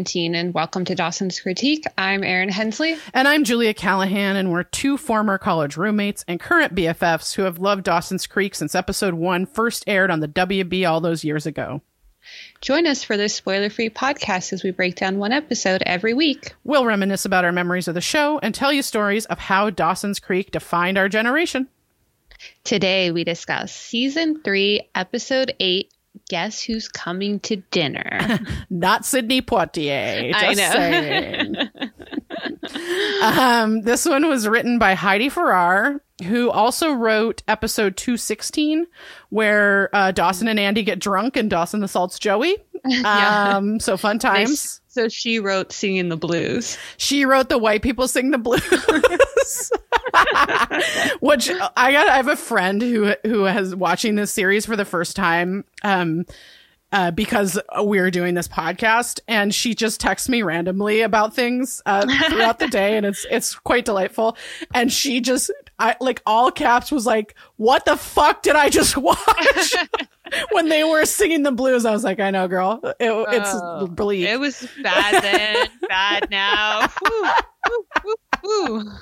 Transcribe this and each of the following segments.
and welcome to Dawson's Critique. I'm Erin Hensley. And I'm Julia Callahan, and we're two former college roommates and current BFFs who have loved Dawson's Creek since episode one first aired on the WB all those years ago. Join us for this spoiler free podcast as we break down one episode every week. We'll reminisce about our memories of the show and tell you stories of how Dawson's Creek defined our generation. Today, we discuss season three, episode eight Guess Who's Coming to Dinner? Not Sidney Poitier. I saying. um, this one was written by Heidi Ferrer, who also wrote episode 216, where uh, Dawson and Andie get drunk and Dawson assaults Joey. Yeah. Um, so fun times. So she wrote Singing the Blues. She wrote the white people sing the blues. Which I got I have a friend who who has watching this series for the first time um uh, because we're doing this podcast and she just texts me randomly about things uh, throughout the day and it's it's quite delightful and she just I like all caps was like what the fuck did I just watch when they were singing the blues I was like I know girl it, it's Oh, bleak It was bad then, bad now.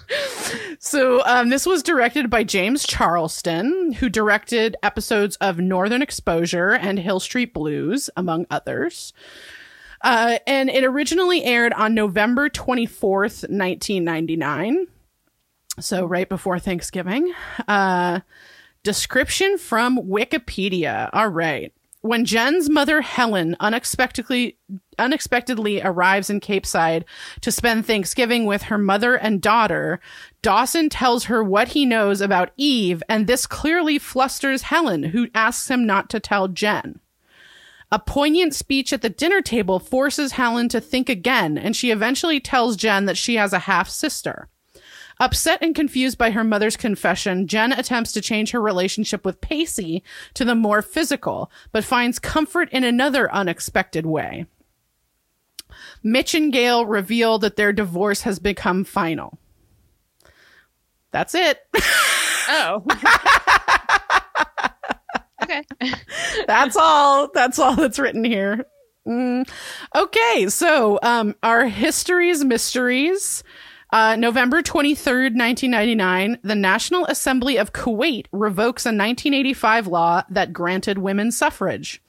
So um, this was directed by James Charleston, who directed episodes of Northern Exposure and Hill Street Blues, among others. Uh, and it originally aired on November 24th, 1999. So right before Thanksgiving. Uh, description from Wikipedia. All right. When Jen's mother Helen unexpectedly unexpectedly arrives in Capeside to spend Thanksgiving with her mother and daughter, Dawson tells her what he knows about Eve, and this clearly flusters Helen, who asks him not to tell Jen. A poignant speech at the dinner table forces Helen to think again, and she eventually tells Jen that she has a half sister. Upset and confused by her mother's confession, Jen attempts to change her relationship with Pacey to the more physical, but finds comfort in another unexpected way. Mitch and Gail reveal that their divorce has become final. That's it. Oh. okay. that's all. That's all that's written here. Mm. Okay, so um, our histories, mysteries. Uh, November 23rd, 1999, the National Assembly of Kuwait revokes a 1985 law that granted women suffrage.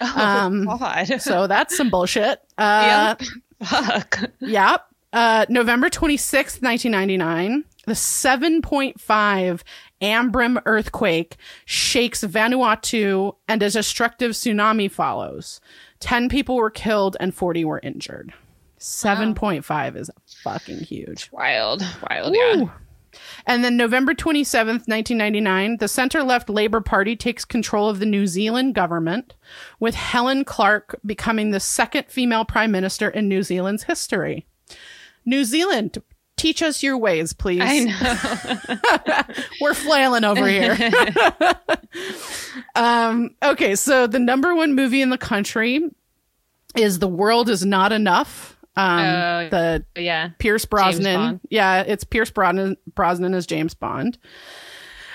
Oh, Um, God. So that's some bullshit. Uh, Yep. Fuck. Yep. Uh, November 26th, 1999, the 7.5 Ambrym earthquake shakes Vanuatu and a destructive tsunami follows. 10 people were killed and 40 were injured. 7.5 is fucking huge. Wild. Wild, yeah. And then November 27th, 1999, the center left Labour Party takes control of the New Zealand government, with Helen Clark becoming the second female prime minister in New Zealand's history. New Zealand, teach us your ways, please. I know. We're flailing over here. um, okay, so the number one movie in the country is The World Is Not Enough. Um, Oh, the yeah. Pierce Brosnan. Yeah, it's Pierce Brosnan, Brosnan as James Bond.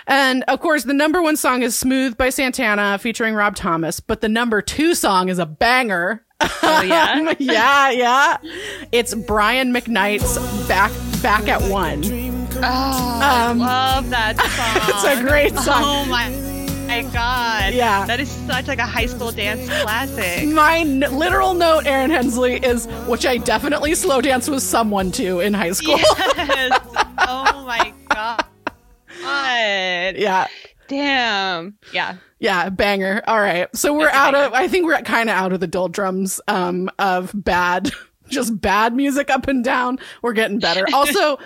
And of course, the number one song is Smooth by Santana featuring Rob Thomas, but the number two song is a banger. Oh, yeah. yeah, yeah. It's Brian McKnight's Back Back at One. Oh, Um, I love that song. It's a great song. Oh my, my god. Yeah. That is such like a high school dance classic. My n- literal note, Erin Hensley, is which I definitely slow dance with someone to in high school. Yes. oh my god. God. yeah. Damn. Yeah. Yeah, banger. All right. So we're That's out of I think we're kind of out of the doldrums um of bad just bad music up and down. We're getting better. Also,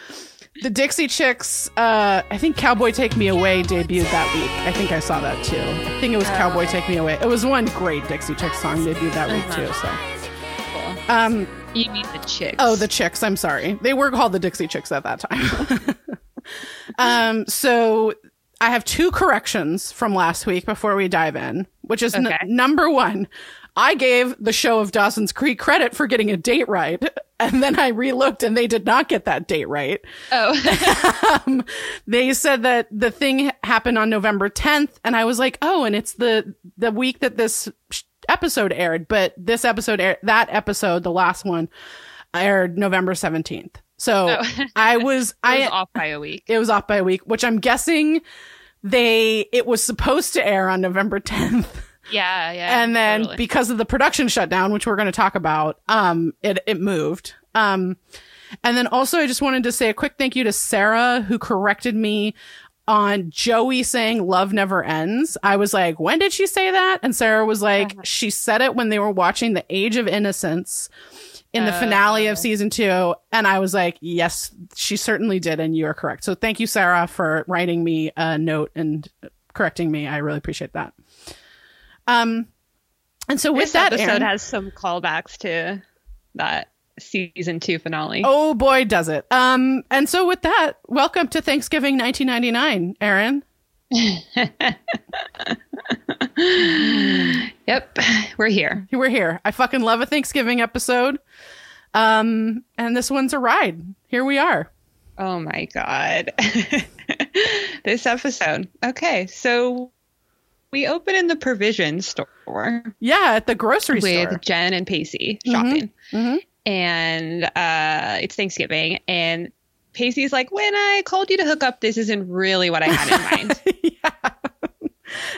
the Dixie Chicks uh I think Cowboy Take Me Away debuted that week. I think I saw that too. I think it was Cowboy Take Me Away. It was one great Dixie Chicks song debuted that week too, so. Cool. Um You mean the chicks? Oh, the chicks. I'm sorry. They were called the Dixie Chicks at that time. um, so I have two corrections from last week before we dive in, which is n- number one. I gave the show of Dawson's Creek credit for getting a date right. And then I relooked and they did not get that date right. Oh. Um, they said that the thing happened on November 10th. And I was like, oh, and it's the, the week that this sh- episode aired, but this episode, aired, that episode, the last one, aired November 17th. So Oh. I was, I I, was off by a week. it was off by a week, which I'm guessing they, it was supposed to air on November 10th. Yeah, yeah. and then totally. because of the production shutdown, which we're going to talk about, um, it, it moved. Um, and then also I just wanted to say a quick thank you to Sarah who corrected me on Joey saying love never ends. I was like, when did she say that? And Sarah was like, Uh-huh. she said it when they were watching The Age of Innocence in the Oh. finale of season two. And I was like, yes, she certainly did. And you are correct. So thank you, Sarah, for writing me a note and correcting me. I really appreciate that. Um, and so with this that, episode Erin- has some callbacks to that season two finale. oh boy, does it. Um, and so with that, welcome to Thanksgiving 1999, Erin. Yep, we're here. We're here. I fucking love a Thanksgiving episode. Um, and this one's a ride. Here we are. Oh my god. this episode. Okay, so we open in the provision store Yeah, at the grocery store. with store. Jen and Pacey shopping. Mhm. And uh it's Thanksgiving and Pacey's like, when I called you to hook up, this isn't really what I had in mind. yeah.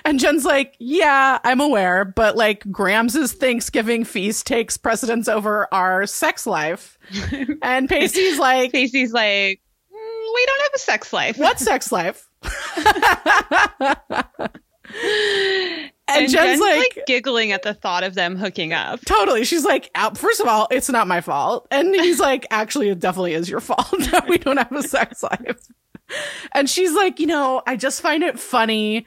And Jen's like, yeah, I'm aware, but like Grams's Thanksgiving feast takes precedence over our sex life. and Pacey's like, Pacey's like, "Mm, we don't have a sex life. what sex life? and, And Jen's, like, giggling at the thought of them hooking up. totally. She's like, "Uh, first of all, it's not my fault. And he's like, actually, it definitely is your fault that we don't have a sex life. And she's like, you know, I just find it funny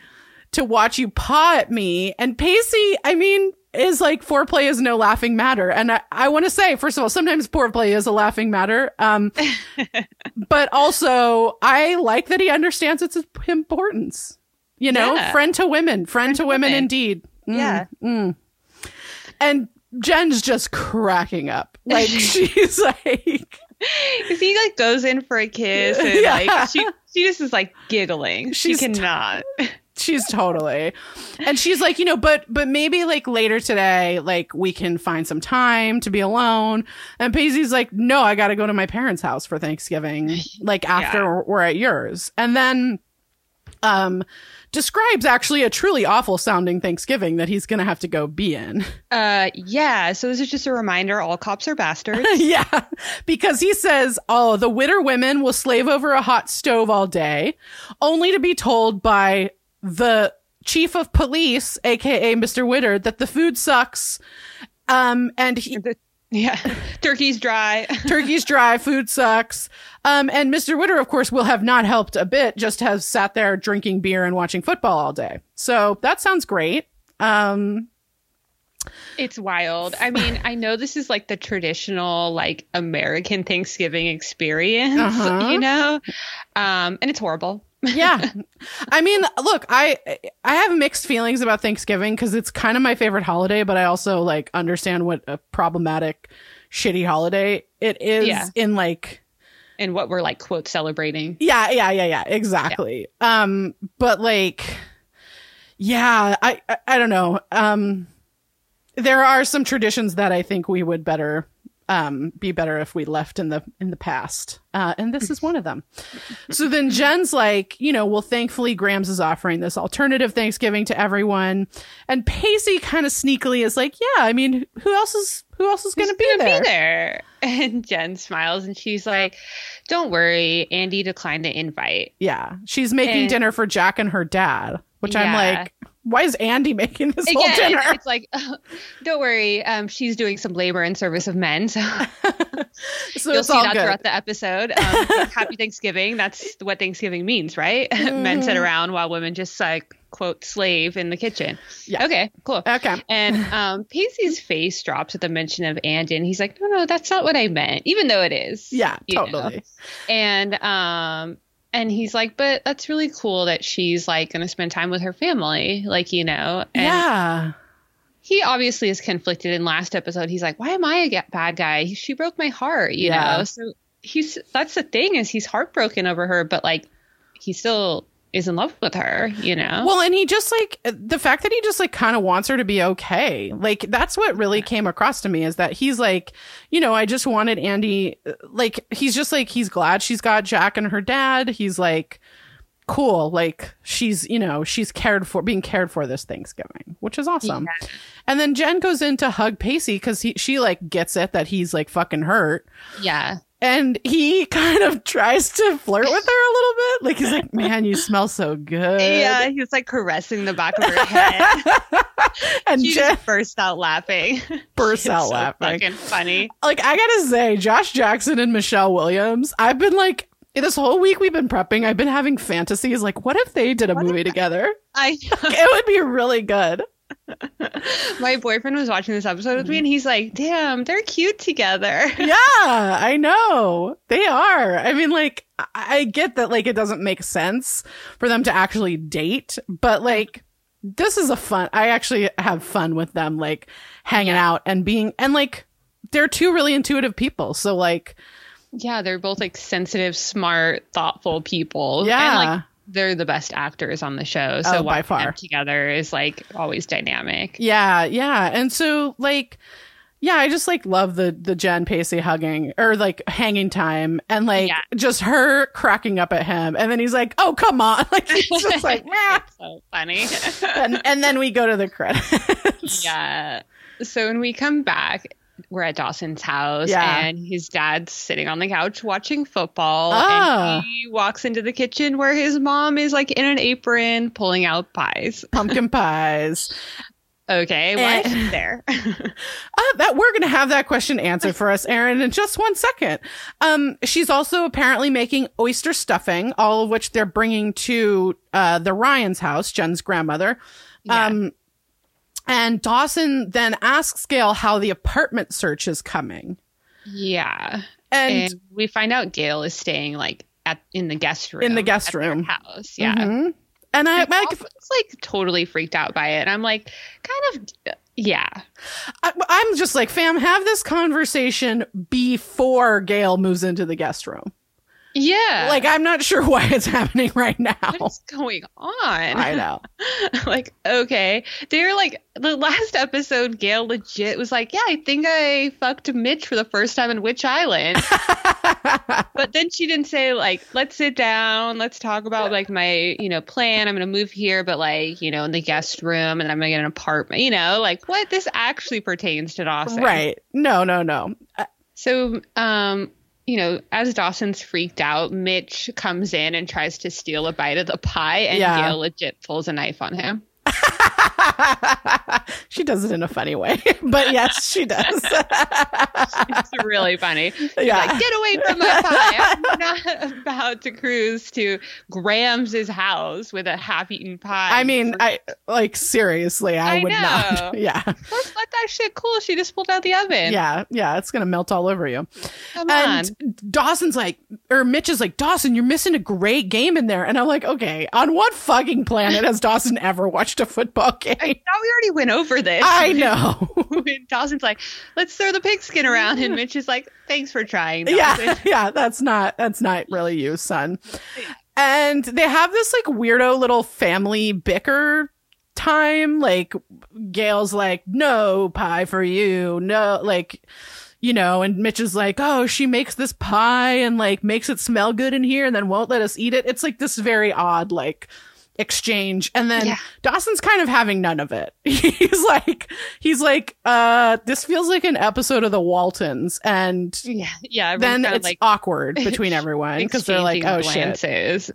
to watch you paw at me. And Pacey, I mean, is like foreplay is no laughing matter. And I, I want to say, first of all, sometimes foreplay is a laughing matter. Um, but also I like that he understands its importance. You know, Yeah. friend to women, friend, to to women, women. indeed. Mm, Yeah. mm. And Jen's just cracking up. Like she's like, Because he like goes in for a kiss and Yeah. like she she just is like giggling. She's she cannot. she's totally and she's like you know but but maybe like later today like we can find some time to be alone and Pacey's like no i gotta go to my parents house for thanksgiving like after Yeah. we're at yours and then um describes actually a truly awful sounding thanksgiving that he's gonna have to go be in Uh yeah, so this is just a reminder all cops are bastards. yeah, because he says, "Oh, the Witter women will slave over a hot stove all day, only to be told by the chief of police, aka Mr. Witter, that the food sucks." Um, and he, yeah. Turkey's dry. turkey's dry, food sucks. Um, and Mr. Witter, of course, will have not helped a bit, just has sat there drinking beer and watching football all day. So that sounds great. Um, It's wild. I mean, I know this is like the traditional like American Thanksgiving experience, Uh-huh. you know? Um and it's horrible. Yeah. I mean, look, I I have mixed feelings about Thanksgiving because it's kind of my favorite holiday, but I also like understand what a problematic, shitty holiday it is Yeah. in like And what we're like quote celebrating. yeah, yeah, yeah, yeah, exactly. Um, but like, yeah, I, I I don't know. Um, there are some traditions that I think we would better um be better if we left in the in the past uh and this is one of them so then jen's like you know well thankfully grams is offering this alternative thanksgiving to everyone and pacey kind of sneakily is like yeah i mean who else is who else is gonna, be, there? be there? And Jen smiles and she's like, Don't worry, Andie declined the invite. yeah she's making And- dinner for jack and her dad which i'm like why is andie making this whole Again, dinner it's like, don't worry, um, she's doing some labor in service of men. So so you'll it's see that good throughout the episode. Um, Happy Thanksgiving. That's what Thanksgiving means, right? Men sit around while women just like quote slave in the kitchen. Yeah. Okay, cool. okay And um, Pacey's face drops at the mention of Andie, and he's like, "No, no, that's not what I meant," even though it is. yeah you know. totally And um, and he's like, "But that's really cool that she's like going to spend time with her family, like you know." And yeah he obviously is conflicted. In last episode, he's like, "Why am I a bad guy? She broke my heart," you Yeah. know. So he's that's the thing is he's heartbroken over her, but like he still is in love with her, you know? Well, and he just like the fact that he just like kind of wants her to be okay. Like that's what really came across to me is that he's like, you know, I just wanted Andie like he's just like he's glad she's got Jack and her dad. He's like cool, like she's, you know, she's cared for being cared for this Thanksgiving, which is awesome. Yeah. And then Jen goes in to hug Pacey cuz he she like gets it that he's like fucking hurt. yeah. And he kind of tries to flirt with her a little bit. Like he's like, "Man, you smell so good." Yeah, he was like caressing the back of her head. and she Jen just burst out laughing. bursts It's out so laughing. Fucking funny. Like I gotta say, Josh Jackson and Michelle Williams. I've been like this whole week we've been prepping. I've been having fantasies. Like, what if they did a movie together? I It would be really good. my boyfriend was watching this episode with me and he's like, "Damn, they're cute together." Yeah, I know they are. I mean, like I, get that. Like it doesn't make sense for them to actually date, but like this is a fun. I actually have fun with them, like hanging out and being and like they're two really intuitive people. So like Yeah, they're both like sensitive, smart, thoughtful people. Yeah. And like they're the best actors on the show. So Oh, by far. them together is like always dynamic. Yeah, yeah. And so like yeah, I just like love the the Jen Pacey hugging or like hanging time and like Yeah. just her cracking up at him and then he's like, "Oh, come on." Like he's just like, "Meh." So funny. and and then we go to the credits. yeah. So when we come back, we're at Dawson's house Yeah. and his dad's sitting on the couch watching football. Ah. And he walks into the kitchen where his mom is like in an apron pulling out pies. Pumpkin pies. Okay, Eh. what? there. Uh, that we're going to have that question answered for us, Erin, in just one second. Um, she's also apparently making oyster stuffing, all of which they're bringing to uh, the Ryan's house, Jen's grandmother. Yeah. Um, and Dawson then asks Gail how the apartment search is coming, yeah. and, And, we find out Gail is staying like at in the guest room. In the guest room. house. Yeah. Mhm. and I, I, was like totally freaked out by it. And I'm like, kind of, yeah. I, I'm just like, fam, have this conversation before Gail moves into the guest room. Yeah. Like, I'm not sure why it's happening right now. what's going on? I know. like, okay. They're like, the last episode, Gail legit was like, yeah, I think I fucked Mitch for the first time in Witch Island. but then she didn't say, like, let's sit down, let's talk about, like, my, you know, plan. I'm going to move here, but, like, you know, in the guest room, and I'm going to get an apartment, you know, like, what? This actually pertains to Dawson. right. No, no, no. Uh, So, um, you know, as Dawson's freaked out, Mitch comes in and tries to steal a bite of the pie, and Yeah. Gail legit pulls a knife on him. she does it in a funny way, but yes, she does. It's really funny. She's Yeah. like, get away from my pie. I'm not about to cruise to Grams's house with a half-eaten pie. I mean, I like seriously, I, I would not. Yeah, let's let that shit cool. She just pulled out the oven. yeah, yeah. It's gonna melt all over you. come on. And Dawson's like, or Mitch is like, Dawson, you're missing a great game in there. And I'm like, okay, on what fucking planet has Dawson ever watched a football game? I thought we already went over this. I know. when Dawson's like, let's throw the pigskin around, and Mitch is like, thanks for trying. yeah, yeah. That's not that's not really you, son. And they have this like weirdo little family bicker time. Like Gail's like, no pie for you. No, like, you know, and Mitch is like, oh, she makes this pie and like makes it smell good in here and then won't let us eat it. It's like this very odd, like, exchange. And then Yeah. Dawson's kind of having none of it. he's like, he's like, uh, this feels like an episode of the Waltons. And Yeah, yeah. then it's like awkward between everyone because they're like, oh exchanging shit.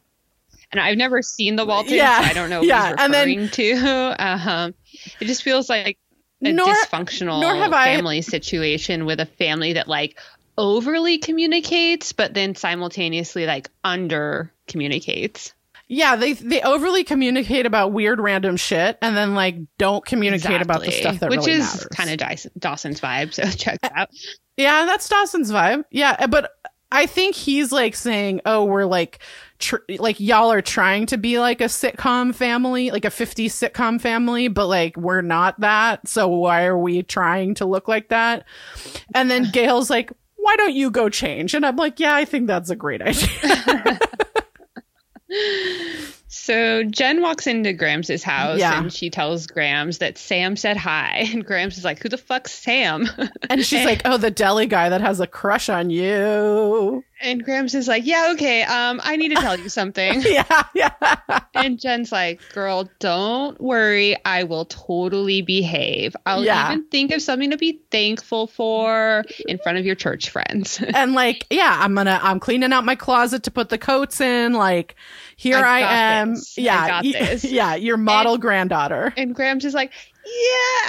And I've never seen the Waltons. Yeah, so I don't know what yeah, he's and then- referring to. Um, it just feels like a Nor- dysfunctional nor have I- family situation with a family that like overly communicates, but then simultaneously like under communicates. Yeah, they they overly communicate about weird random shit and then like don't communicate about the stuff that which really is kind of Dyson, Dawson's vibe. So check that out. Yeah, that's Dawson's vibe. Yeah, eh, but I think he's like saying, "Oh, we're like tr- like y'all are trying to be like a sitcom family, like a 50s sitcom family, but like we're not that. So why are we trying to look like that?" And then Gail's like, "Why don't you go change?" And I'm like, "Yeah, I think that's a great idea." So Jen walks into Grams' house Yeah. and she tells Grams that Sam said hi. And Grams is like, Who the fuck's Sam? And she's like, "Oh, the deli guy that has a crush on you." And Grams is like, Yeah, okay, um, I need to tell you something. Yeah, yeah. and Jen's like, Girl, don't worry. I will totally behave. I'll Yeah. even think of something to be thankful for in front of your church friends. and like, yeah, I'm gonna, I'm cleaning out my closet to put the coats in. Like, here I I, am. this. Yeah, yeah, your model granddaughter. And Grams is like, "Yeah,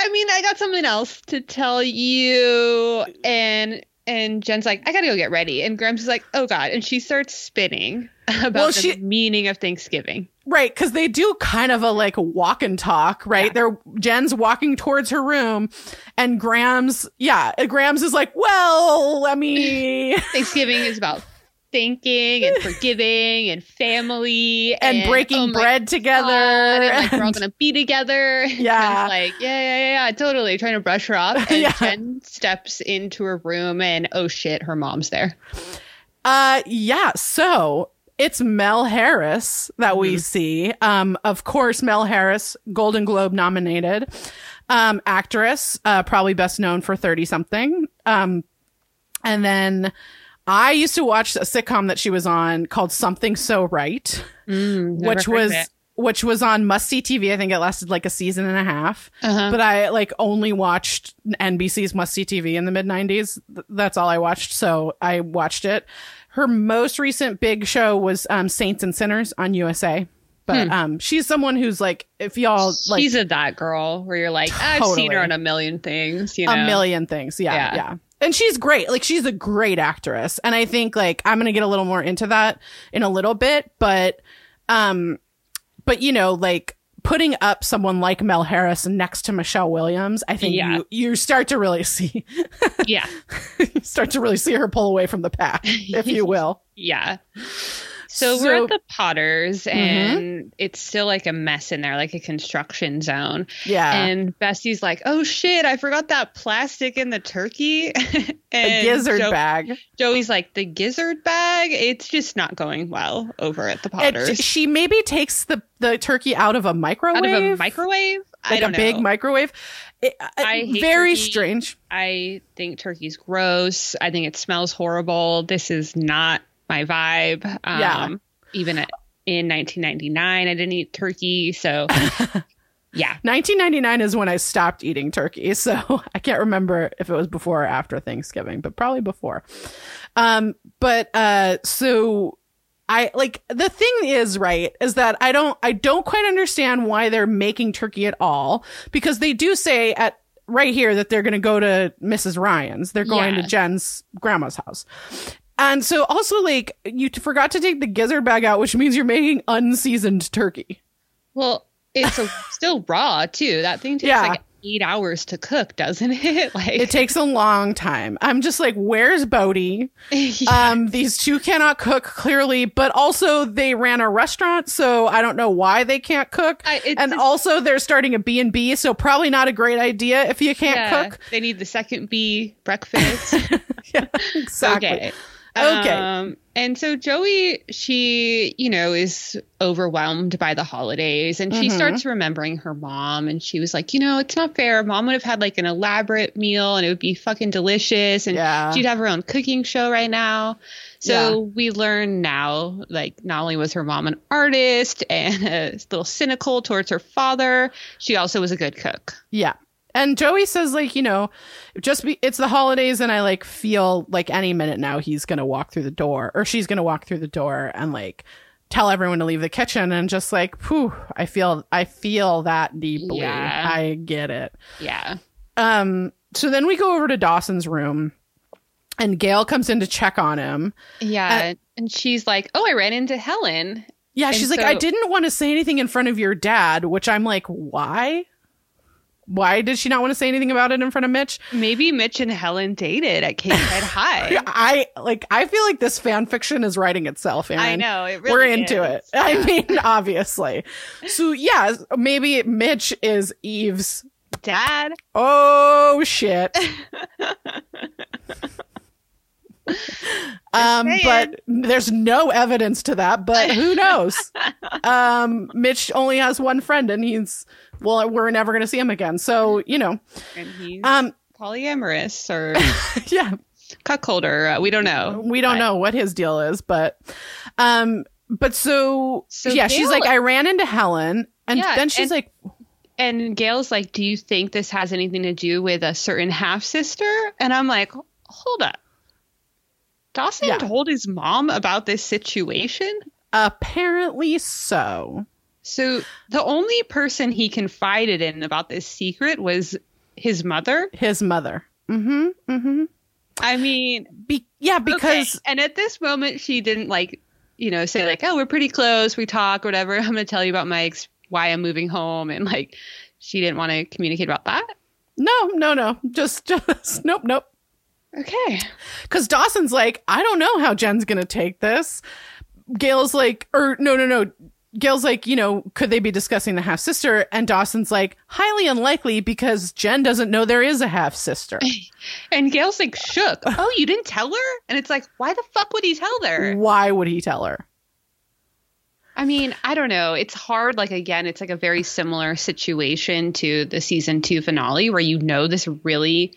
I mean, I got something else to tell you." And and Jen's like, "I gotta go get ready." And Grams is like, "Oh God!" And she starts spinning about Well, the meaning of Thanksgiving. Right, because they do kind of a like walk and talk, right? Yeah. They're Jen's walking towards her room, and Grams, yeah, Grams is like, "Well, let me," Thanksgiving is about thanking and forgiving and family and, oh breaking my bread together. God, and like we're all gonna be together. Yeah. Like yeah, yeah, yeah, yeah, totally. Trying to brush her off, and Yeah. Jen steps into her room, and oh shit, her mom's there. Uh, yeah. So it's Mel Harris that we Mhm. see. Um, of course, Mel Harris, Golden Globe nominated, um, actress, uh, probably best known for 30 something. Um, and then I used to watch a sitcom that she was on called Something So Right, Mm, which was, it. which was on Must See TV. I think it lasted like a season and a half Uh-huh. but I like only watched NBC's Must See TV in the mid 90s. That's all I watched. So I watched it. Her most recent big show was um, Saints and Sinners on USA. But um, she's someone who's like, if y'all like She's a that girl where you're like, I've seen her Totally. on a million things, you know. a million things. Yeah, yeah. Yeah. And she's great. Like she's a great actress. And I think like I'm going to get a little more into that in a little bit, but um but you know, like putting up someone like Mel Harris next to Michelle Williams, I think Yeah. you you start to really see Yeah, you start to really see her pull away from the pack, if you will. yeah. So, So- we're at the Potters, Mhm. and it's still like a mess in there, like a construction zone. Yeah. And Bessie's like, "Oh shit, I forgot that plastic in the turkey." the and gizzard Jo- bag. Joey's like, "The gizzard bag? It's just not going well over at the It, Potters." she maybe takes the, the turkey out of a microwave. Out of a microwave? Like a don't big know. microwave. It, uh, I very turkey. strange. I think turkey's gross. I think it smells horrible. This is not my vibe. Um, Yeah. Even at, in 1999, I didn't eat turkey. So, yeah. 1999 is when I stopped eating turkey. So I can't remember if it was before or after Thanksgiving, but probably before. Um, but, uh, so I like the thing is, right, is that I don't, I don't quite understand why they're making turkey at all because they do say at right here that they're going to go to Mrs. Ryan's. They're going to Jen's grandma's house. And so also like you forgot to take the gizzard bag out, which means you're making unseasoned turkey. Well, it's a, still raw, too. That thing takes Yeah. like eight hours to cook, doesn't it? Like, It takes a long time. I'm just like, where's Bodie? yeah. Um, these two cannot cook clearly, but also they ran a restaurant, so I don't know why they can't cook. I- and a- also they're starting a B and B, so probably not a great idea if you can't Yeah. cook. They need the second B breakfast. yeah, exactly. Okay. Okay. Um, and so Joey, she, you know, is overwhelmed by the holidays and she Mhm. starts remembering her mom. And she was like, you know, it's not fair. Mom would have had like an elaborate meal and it would be fucking delicious. And Yeah. she'd have her own cooking show right now. So we learn now, like, not only was her mom an artist and a little cynical towards her father, she also was a good cook. Yeah. And Joey says, like, you know, just be, it's the holidays, and I like feel like any minute now he's going to walk through the door or she's going to walk through the door and like tell everyone to leave the kitchen. And just like, whew, I feel, I feel that deeply. Yeah. I get it. Yeah. Um, so then we go over to Dawson's room and Gail comes in to check on him. Yeah. and she's like, oh, I ran into Helen. Yeah, And she's like, I didn't want to say anything in front of your dad, which I'm like, why? Why did she not want to say anything about it in front of Mitch? Maybe Mitch and Helen dated at Cape Head High. I like. I feel like this fan fiction is writing itself. Erin. I know. It really We're into is. it. I mean, obviously. So yeah, maybe Mitch is Eve's. Dad. Oh shit. um, but there's no evidence to that. But who knows? um, Mitch only has one friend, and he's well, we're never going to see him again. So you know, and he's um, polyamorous or yeah, cuckolder. Uh, we don't know. we don't But- know what his deal is, but um, but so, So yeah, she's like, I ran into Helen, and Yeah, then she's and- like, And Gail's like, "Do you think this has anything to do with a certain half sister?" And I'm like, "Hold up." Dawson Yeah. told his mom about this situation. apparently so. So the only person he confided in about this secret was his mother. His mother. Mm-hmm. Mm-hmm. I mean, Be- yeah, because okay. and at this moment she didn't like, you know, say like, "Oh, we're pretty close. We talk, whatever." I'm going to tell you about my ex, why I'm moving home, and like, she didn't want to communicate about that. no, no, no, just, just nope, nope. Okay. Because Dawson's like, I don't know how Jen's gonna take this. Gail's like, or no, no, no. Gail's like, you know, could they be discussing the half sister? And Dawson's like, highly unlikely because Jen doesn't know there is a half sister. And Gail's like shook. Oh, you didn't tell her? And it's like, why the fuck would he tell her? Why would he tell her? I mean, I don't know. It's hard. Like, again, it's like a very similar situation to the season two finale where you know this really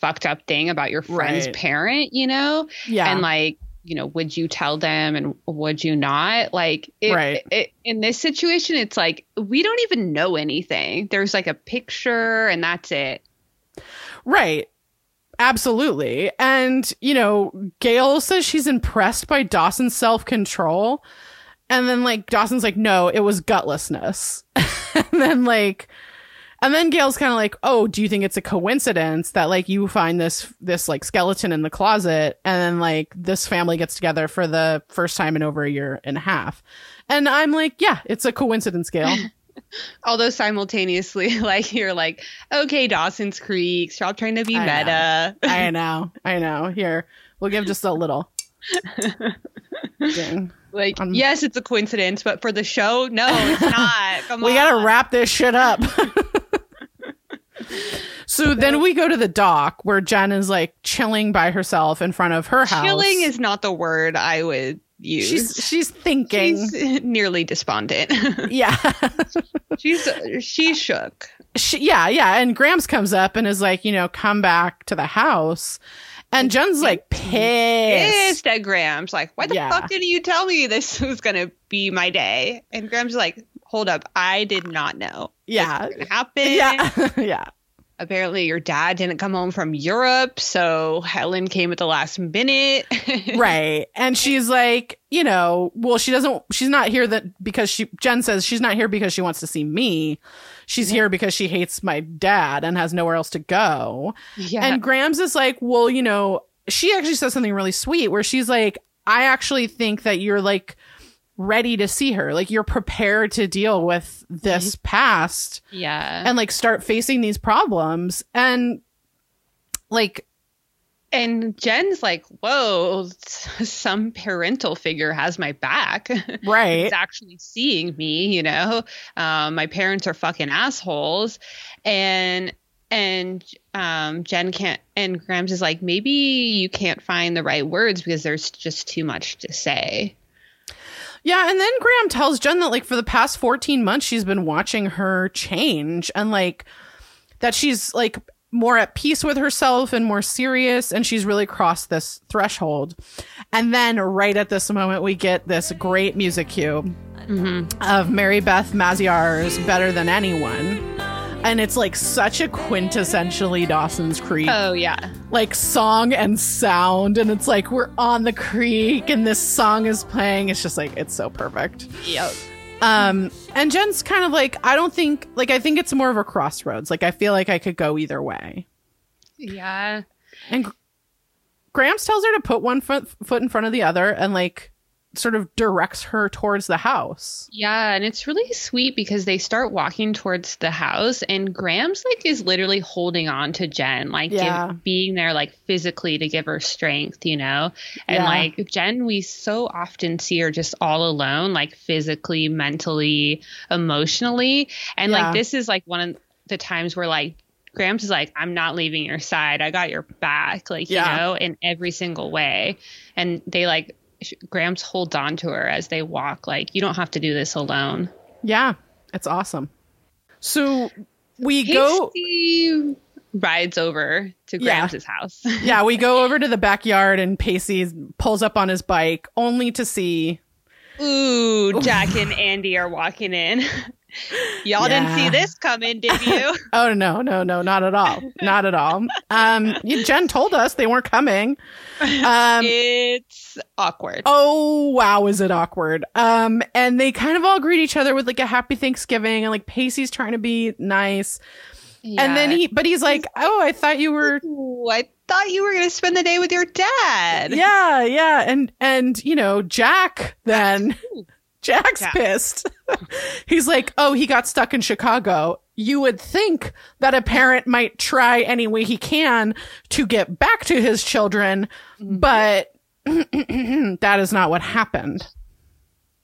fucked up thing about your friend's Right. parent, you know? Yeah. And like, you know, would you tell them and would you not? Like, it, Right. it, in this situation, it's like, we don't even know anything. There's like a picture and that's it. Right. Absolutely. And, you know, Gail says she's impressed by Dawson's self control. And then, like, Dawson's like, no, it was gutlessness. and then, like, and then Gail's kind of like, oh, do you think it's a coincidence that, like, you find this, this, like, skeleton in the closet and then, like, this family gets together for the first time in over a year and a half? And I'm like, yeah, it's a coincidence, Gail. Although simultaneously, like, you're like, okay, Dawson's Creek, stop trying to be I know. meta. I know. I know. Here, we'll give just a little. Dang. Like, Um, yes, it's a coincidence, but for the show, no, it's not. Come we on. gotta wrap this shit up. so then we go to the dock where Jen is like chilling by herself in front of her house. Chilling is not the word I would use. she's she's thinking. She's nearly despondent. yeah. she's she's shook. she, yeah, yeah. And Grams comes up and is like, you know, come back to the house. And Jen's like pissed. Pissed at Grams's like, why the Yeah. fuck didn't you tell me this was gonna be my day? And Grams's like, hold up, I did not know. Yeah. This happen. Yeah. yeah. Apparently, your dad didn't come home from Europe, so Helen came at the last minute. right and she's like you know well she doesn't she's not here that because she jen says she's not here because she wants to see me she's here because she hates my dad and has nowhere else to go yeah. and grams is like well you know she actually says something really sweet where she's like i actually think that you're like ready to see her like you're prepared to deal with this past yeah. and like start facing these problems and like And Jen's like, whoa, some parental figure has my back. right He's actually seeing me, you know. Um, my parents are fucking assholes. And and um, Jen can't and Grams is like, maybe you can't find the right words because there's just too much to say. Yeah, and then Grams tells Jen that like for the past 14 months she's been watching her change and like that she's like more at peace with herself and more serious and she's really crossed this threshold. And then right at this moment we get this great music cue mm-hmm. of Mary Beth Maziarz's Better Than Anyone. And it's like such a quintessentially Dawson's Creek Oh yeah. like song and sound and it's like we're on the creek and this song is playing it's just like it's so perfect Yep. Um and jen's kind of like i don't think like i think it's more of a crossroads like i feel like i could go either way Yeah. and Gr- grams tells her to put one foot foot in front of the other and like sort of directs her towards the house Yeah, and it's really sweet because they start walking towards the house, and Grams's like is literally holding on to Jen, like give- being there like physically to give her strength, you know. And Yeah. like Jen, we so often see her just all alone, like physically, mentally, emotionally, and Yeah. like this is like one of the times where like. Grams is like, I'm not leaving your side. I got your back, like, Yeah. you know, in every single way. And they like Grams holds on to her as they walk. Like, you don't have to do this alone. Yeah, it's awesome. So we go. Pacey rides over to Yeah. House. Yeah, we go over to the backyard and Pacey pulls up on his bike only to see. Ooh, Jack and Andie are walking in. Y'all didn't see this coming, did you? Oh no, no, no, not at all, not at all. Um, Jen told us they weren't coming. Um, it's awkward. oh wow, is it awkward? Um, and they kind of all greet each other with like a happy Thanksgiving, and like Pacey's trying to be nice, and then he, but he's like, oh, I thought you were I thought you were going to spend the day with your dad. yeah, yeah, and and you know Jack then. Jack's Jack. pissed. He's like, "Oh, he got stuck in Chicago. You would think that a parent might try any way he can to get back to his children, Mm-hmm. but that is not what happened."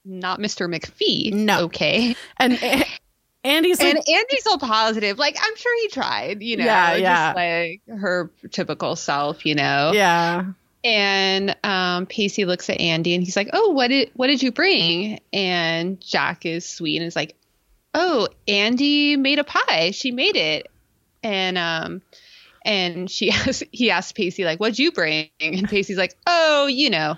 Not Mr. McPhee. No. Okay. And Andie's like, And Andie's all positive. Like, I'm sure he tried, you know, Yeah, just yeah. like her typical self, you know. "Yeah, And um, Pacey looks at Andie and he's like, "Oh, what did what did you bring?" And Jack is sweet and is like, "Oh, Andie made a pie. She made it." And um, and she asks, he asked Pacey like, "What'd you bring?" And Pacey's like, "Oh, you know,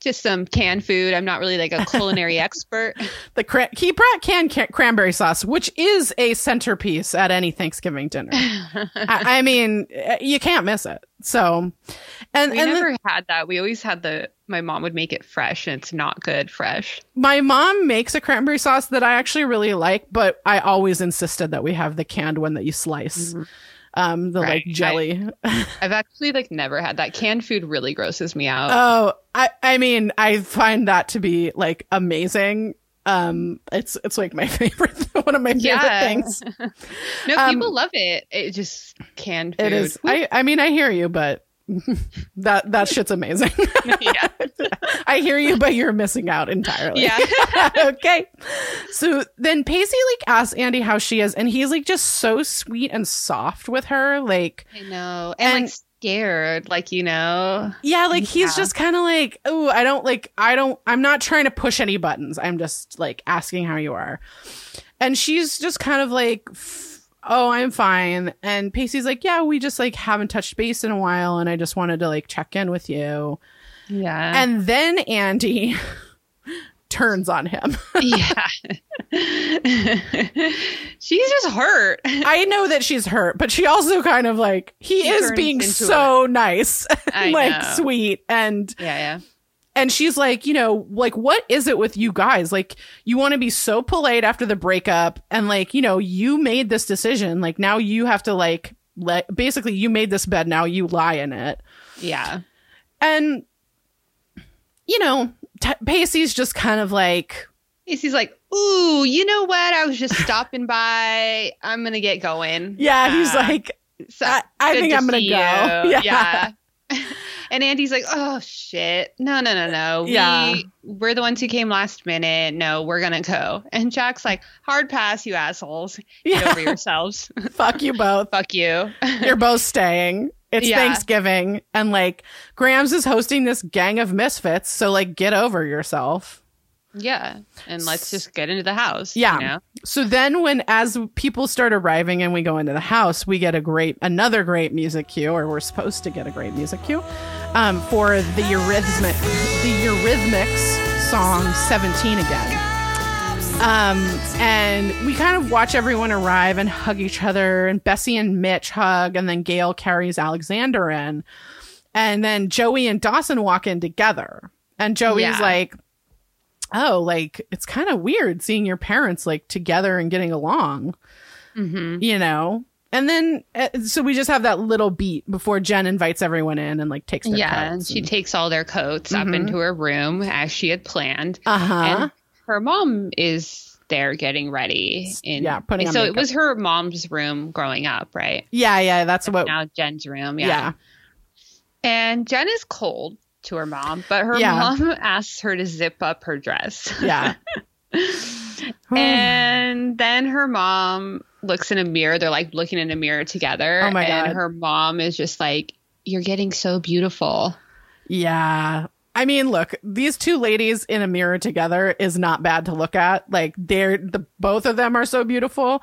just some canned food. I'm not really like a culinary expert." the cra- he brought canned ca- cranberry sauce, which is a centerpiece at any Thanksgiving dinner. I, I mean, eh, you can't miss it. So, and We and the- never had that. We always had the. My mom would make it fresh, and it's not good fresh. My mom makes a cranberry sauce that I actually really like, but I always insisted that we have the canned one that you slice. Um, the Right. like jelly. I've actually like never had that. Canned food really grosses me out. oh, I I mean, I find that to be like amazing. Um, it's it's like my favorite, one of my favorite Yeah. things. no, um, people love it. It just canned food. It is. I I mean, I hear you, but that that shit's amazing. yeah, I hear you, but you're missing out entirely. yeah. okay. So then Pacey like asks Andie how she is, and he's like just so sweet and soft with her. Like, I know, and, And- like scared, like you know. yeah, like he's Yeah. just kind of like, oh, I don't like, I don't, I'm not trying to push any buttons. I'm just like asking how you are. And she's just kind of like, "F- oh, I'm fine. And Pacey's like, yeah, we just like haven't touched base in a while, and I just wanted to like check in with you. Yeah, And then Andie turns on him. yeah. She's just hurt. I know that she's hurt, but she also kind of like he is being so nice, and, like know. sweet, and Yeah, yeah. And she's like, you know, like what is it with you guys? Like you want to be so polite after the breakup, and like you know, you made this decision, like now you have to like let basically you made this bed, now you lie in it, Yeah. and you know, T- Pacey's just kind of like, He's like, ooh, you know what? I was just stopping by. I'm gonna get going. yeah, he's Uh, like, so I- I think I'm gonna go. you. Yeah. Yeah. And Andie's like, oh shit, no, no, no, no. Yeah. We, we're the ones who came last minute. No, we're gonna go. And Jack's like, hard pass, you assholes. Get yeah, over yourselves. fuck you both. Fuck you. You're both staying. It's Yeah. Thanksgiving and like Grams is hosting this gang of misfits, so like get over yourself. yeah. And let's just get into the house. Yeah. You know? So then when as people start arriving and we go into the house, we get a great another great music cue or we're supposed to get a great music cue um, for the Eurythmic the Eurythmics song 17 again. Um, and we kind of watch everyone arrive and hug each other, and Bessie and Mitch hug, and then Gail carries Alexander in. And then Joey and Dawson walk in together. And Joey's Yeah. like, Oh, like it's kind of weird seeing your parents like together and getting along, Mm-hmm. you know? And then, uh, so we just have that little beat before Jen invites everyone in and like takes their Yeah. And she takes all their coats up Mhm. into her room as she had planned. uh huh. and her mom is there getting ready. In, Yeah, putting on so it was her mom's room growing up, right? Yeah, yeah, that's what. Now Jen's room, yeah. yeah. And Jen is cold to her mom, but her Yeah. mom asks her to zip up her dress. Yeah. and then her mom looks in a mirror. They're like looking in a mirror together. Oh my and God. her mom is just like, You're getting so beautiful. Yeah. I mean, look, these two ladies in a mirror together is not bad to look at. Like they're the both of them are so beautiful.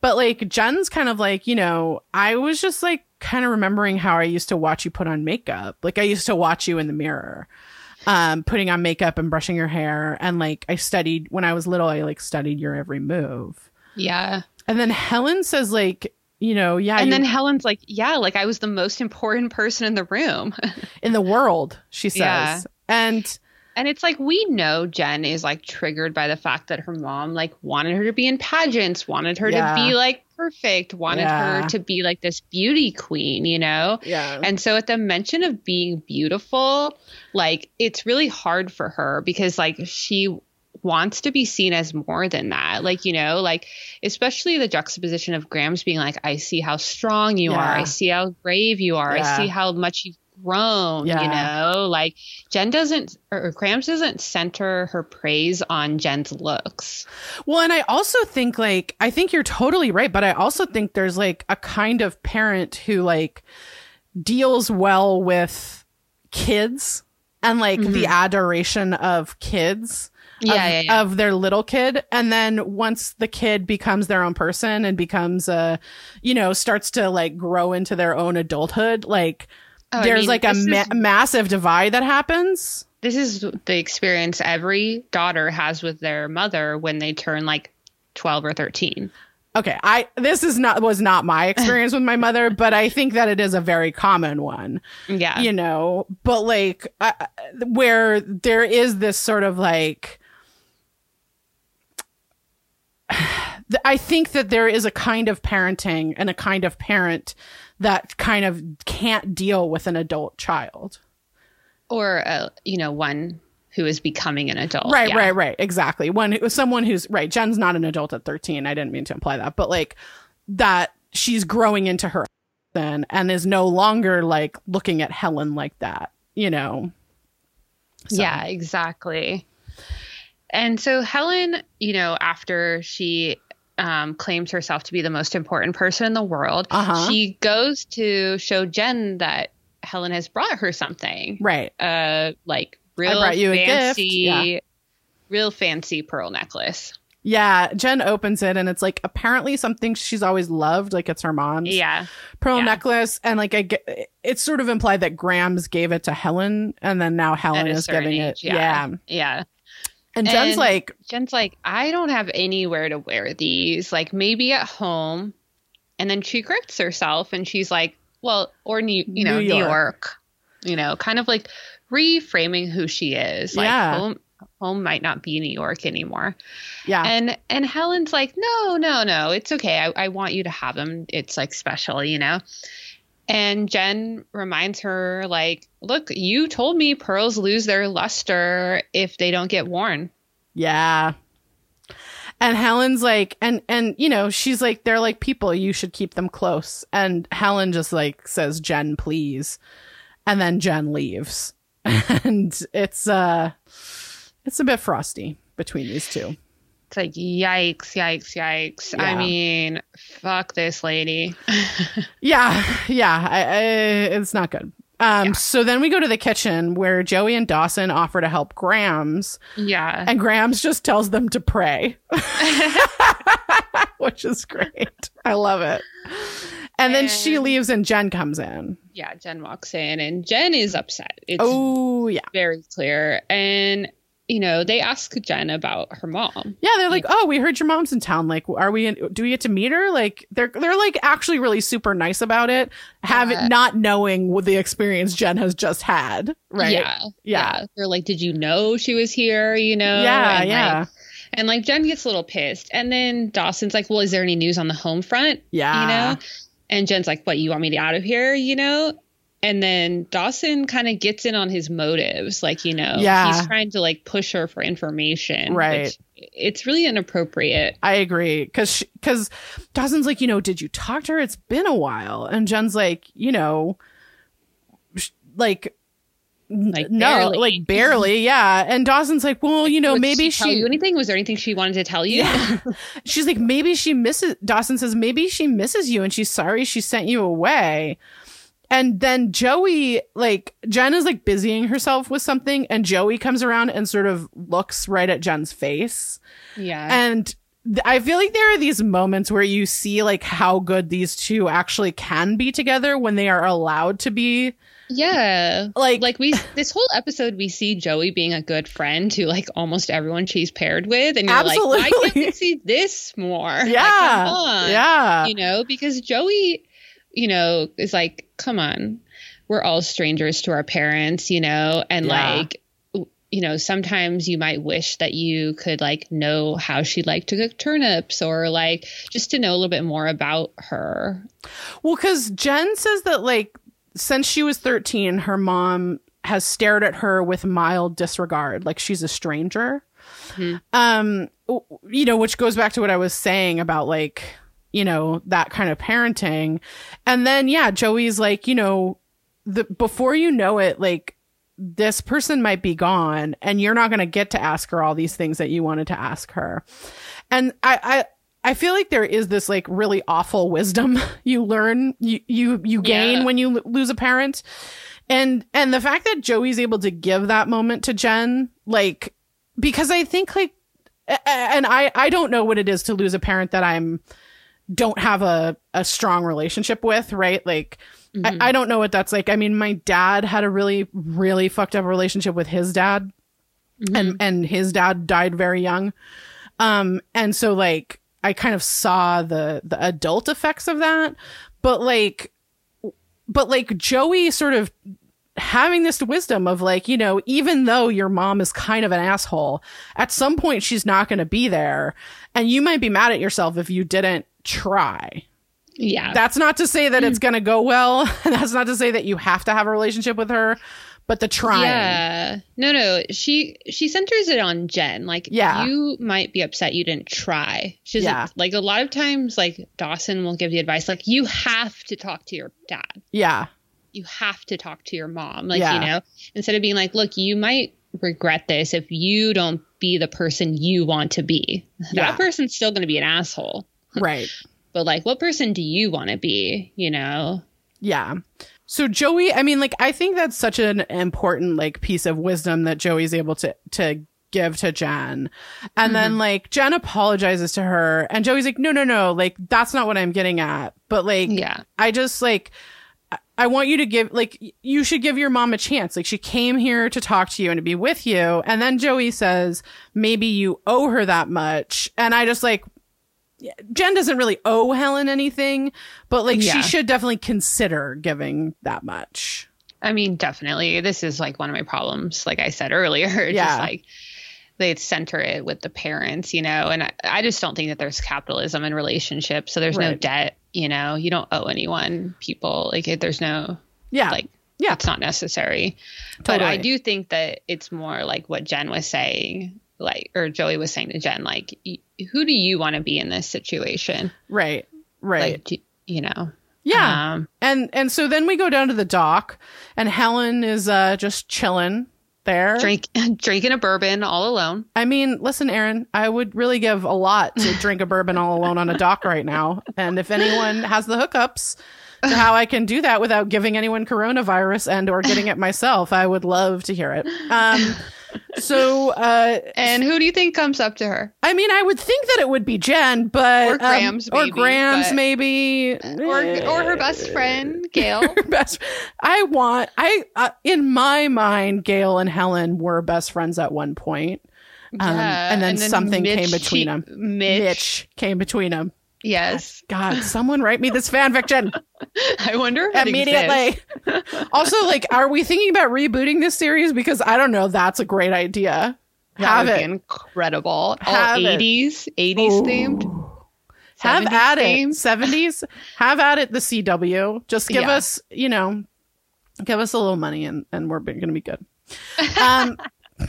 But like Jen's kind of like, you know, I was just like kind of remembering how I used to watch you put on makeup. Like I used to watch you in the mirror. Um, putting on makeup and brushing your hair and like I studied when I was little, I like studied your every move. Yeah. And then Helen says like, you know, yeah, And then Helen's like, yeah, like I was the most important person in the room. in the world, she says. Yeah. And And it's like we know Jen is like triggered by the fact that her mom like wanted her to be in pageants, wanted her Yeah. to be like perfect, wanted Yeah. her to be like this beauty queen, you know? yeah. And so at the mention of being beautiful, like it's really hard for her because like she wants to be seen as more than that. Like, you know, like especially the juxtaposition of Grams's being like, I see how strong you Yeah. are, I see how brave you are, Yeah. I see how much you've grown, you know? Like Jen doesn't or Grams doesn't center her praise on Jen's looks. Well, and I also think like I think you're totally right, but I also think there's like a kind of parent who like deals well with kids and like the mm-hmm. adoration of kids. Yeah, of, yeah, yeah. of their little kid and then once the kid becomes their own person and becomes a you know starts to like grow into their own adulthood like Oh, I there's mean, like a ma- is- massive divide that happens this is the experience every daughter has with their mother when they turn like 12 or 13. okay i this is not was not my experience with my mother but i think that it is a very common one Yeah. you know but like uh, where there is this sort of like i think that there is a kind of parenting and a kind of parent that kind of can't deal with an adult child. Or, uh, you know, one who is becoming an adult. right Yeah. right right. Exactly. One someone who's right jen's not an adult at 13 i didn't mean to imply that. But like that she's growing into her then and is no longer like looking at helen like that you know? So- Yeah, exactly. And so Helen, you know, after she um, claims herself to be the most important person in the world, Uh-huh. she goes to show Jen that Helen has brought her something. right Uh, like real brought you a gift, fancy, yeah. real fancy pearl necklace. Yeah, Jen opens it and it's like apparently something she's always loved, like it's her mom's Yeah. pearl yeah. necklace, and like I get, it's sort of implied that Grams gave it to Helen, and then now Helen is giving age, it. Yeah. Yeah. And Jen's And- like, Jen's like, I don't have anywhere to wear these. Like maybe at home. And then she corrects herself and she's like, well, or New, you know, New New York. York. You know, kind of like reframing who she is. Like Yeah. home home might not be New York anymore. yeah, And and Helen's like, no, no, no, it's okay. I, I want you to have them. It's like special, you know. And Jen reminds her, like, look, you told me pearls lose their luster if they don't get worn. yeah. And Helen's like, and and you know, she's like, they're like people. You should keep them close. And Helen just like says, Jen, please. And then Jen leaves, and it's uh, it's a bit frosty between these two. It's like yikes, yikes, yikes. I mean, fuck this lady. Yeah, yeah, I, I, it's not good. Um, so then we go to the kitchen where Joey and Dawson offer to help Grams, yeah. and Grams just tells them to pray, which is great. I love it. And then she leaves, and Jen comes in. yeah, Jen walks in and Jen is upset. It's Oh yeah, very clear. And you know, they ask Jen about her mom. yeah. They're like, "Oh, we heard your mom's in town. Like, are we? In, do we get to meet her? Like, they're they're like actually really super nice about it, have Yeah. it not knowing what the experience Jen has just had. Right? Yeah. Yeah. They're like, Did you know she was here? You know? yeah, and yeah. Like, and like Jen gets a little pissed. And then Dawson's like, Well, is there any news on the home front? Yeah. you know and jen's like what you want me to out of here you know and then dawson kind of gets in on his motives like you know Yeah. he's trying to like push her for information Right. which it's really inappropriate I agree because because Dawson's like, you know, did you talk to her? It's been a while, and Jen's like, you know, sh- like, Like, no, barely. like barely, yeah. And Dawson's like, well, you know, maybe she. you anything was there anything she wanted to tell you Yeah. she's like, maybe she misses. Dawson says maybe she misses you, and she's sorry she sent you away. And then Joey, like, Jen is like busying herself with something, and Joey comes around and sort of looks right at Jen's face. Yeah. And th- I feel like there are these moments where you see like how good these two actually can be together when they are allowed to be. yeah. Like, Like we this whole episode we see Joey being a good friend to like almost everyone she's paired with and you're like why can't we see this more? Like, yeah, come on. yeah, You know, because Joey, you know, is like, come on. We're all strangers to our parents, you know, and Yeah. like you know, sometimes you might wish that you could like know how she liked to cook turnips or like just to know a little bit more about her. Well, because Jen says that like since she was 13, her mom has stared at her with mild disregard, like she's a stranger. Mhm. Um, you know, which goes back to what I was saying about like, you know, that kind of parenting. And then yeah, Joey's like, you know, the before you know it, like this person might be gone and you're not going to get to ask her all these things that you wanted to ask her. And I, I, I feel like there is this like really awful wisdom you learn, you, you, you gain Yeah. when you l- lose a parent. And, and the fact that Joey's able to give that moment to Jen, like, because I think like, and I, I don't know what it is to lose a parent that I'm, don't have a, a strong relationship with, right? Like, Mhm. I, I don't know what that's like. I mean, my dad had a really, really fucked up relationship with his dad, and and his dad died very young. Um, and so like I kind of saw the the adult effects of that, but like, but like Joey sort of having this wisdom of like you know even though your mom is kind of an asshole at some point she's not going to be there and you might be mad at yourself if you didn't try yeah. that's not to say that it's mm. going to go well. that's not to say that you have to have a relationship with her, but the trying. Yeah. No, no. She she centers it on Jen. Like, Yeah. you might be upset you didn't try. She's Yeah. like a lot of times, like Dawson will give the advice, like you have to talk to your dad. Yeah. You have to talk to your mom. Like, Yeah. you know, instead of being like, look, you might regret this if you don't be the person you want to be. Yeah. That person's still going to be an asshole. Right. But like, what person do you want to be? You know? Yeah. So Joey, I mean, like, I think that's such an important like piece of wisdom that Joey's able to to give to Jen. And then mm-hmm. like Jen apologizes to her and Joey's like, no, no, no, like that's not what I'm getting at. But like Yeah. I just like I- want you to give like you should give your mom a chance. Like she came here to talk to you and to be with you. And then Joey says maybe you owe her that much. And I just like Jen doesn't really owe Helen anything, but like Yeah. she should definitely consider giving that much. I mean, definitely. This is like one of my problems, like I said earlier. Yeah. Just like they center it with the parents, you know, and I, I just don't think that there's capitalism in relationships. So there's no debt, you know, you don't owe anyone people. Like it, there's no, Yeah. like, Yeah. it's not necessary. But I do think that it's more like what Jen was saying, like, or Joey was saying to Jen, like, who do you want to be in this situation? right. Right. Like, you know? yeah. Um, and and so then we go down to the dock and Helen is uh just chilling there. drink, drinking a bourbon all alone. I mean, listen, Erin, I would really give a lot to drink a bourbon all alone on a dock right now. And if anyone has the hookups to how I can do that without giving anyone coronavirus and or getting it myself, I would love to hear it. Um, so, uh, And who do you think comes up to her? I mean, I would think that it would be Jen, but Or um, Grams, or maybe, Grams, but- maybe, or or her best friend Gail. best. I want. I uh, in my mind, Gail and Helen were best friends at one point. Um, and then something came between 'em. Mitch, Mitch came between them. Yes. God, someone write me this fan fiction I wonder immediately. also, like, are we thinking about rebooting this series? Because I don't know. That's a great idea. That Have it. incredible. Have it. 80s, 80s themed. Have 70s at it. 70s. Have at it, the CW. Just give Yeah. us, you know, give us a little money and, and we're going to be good. Um, uh,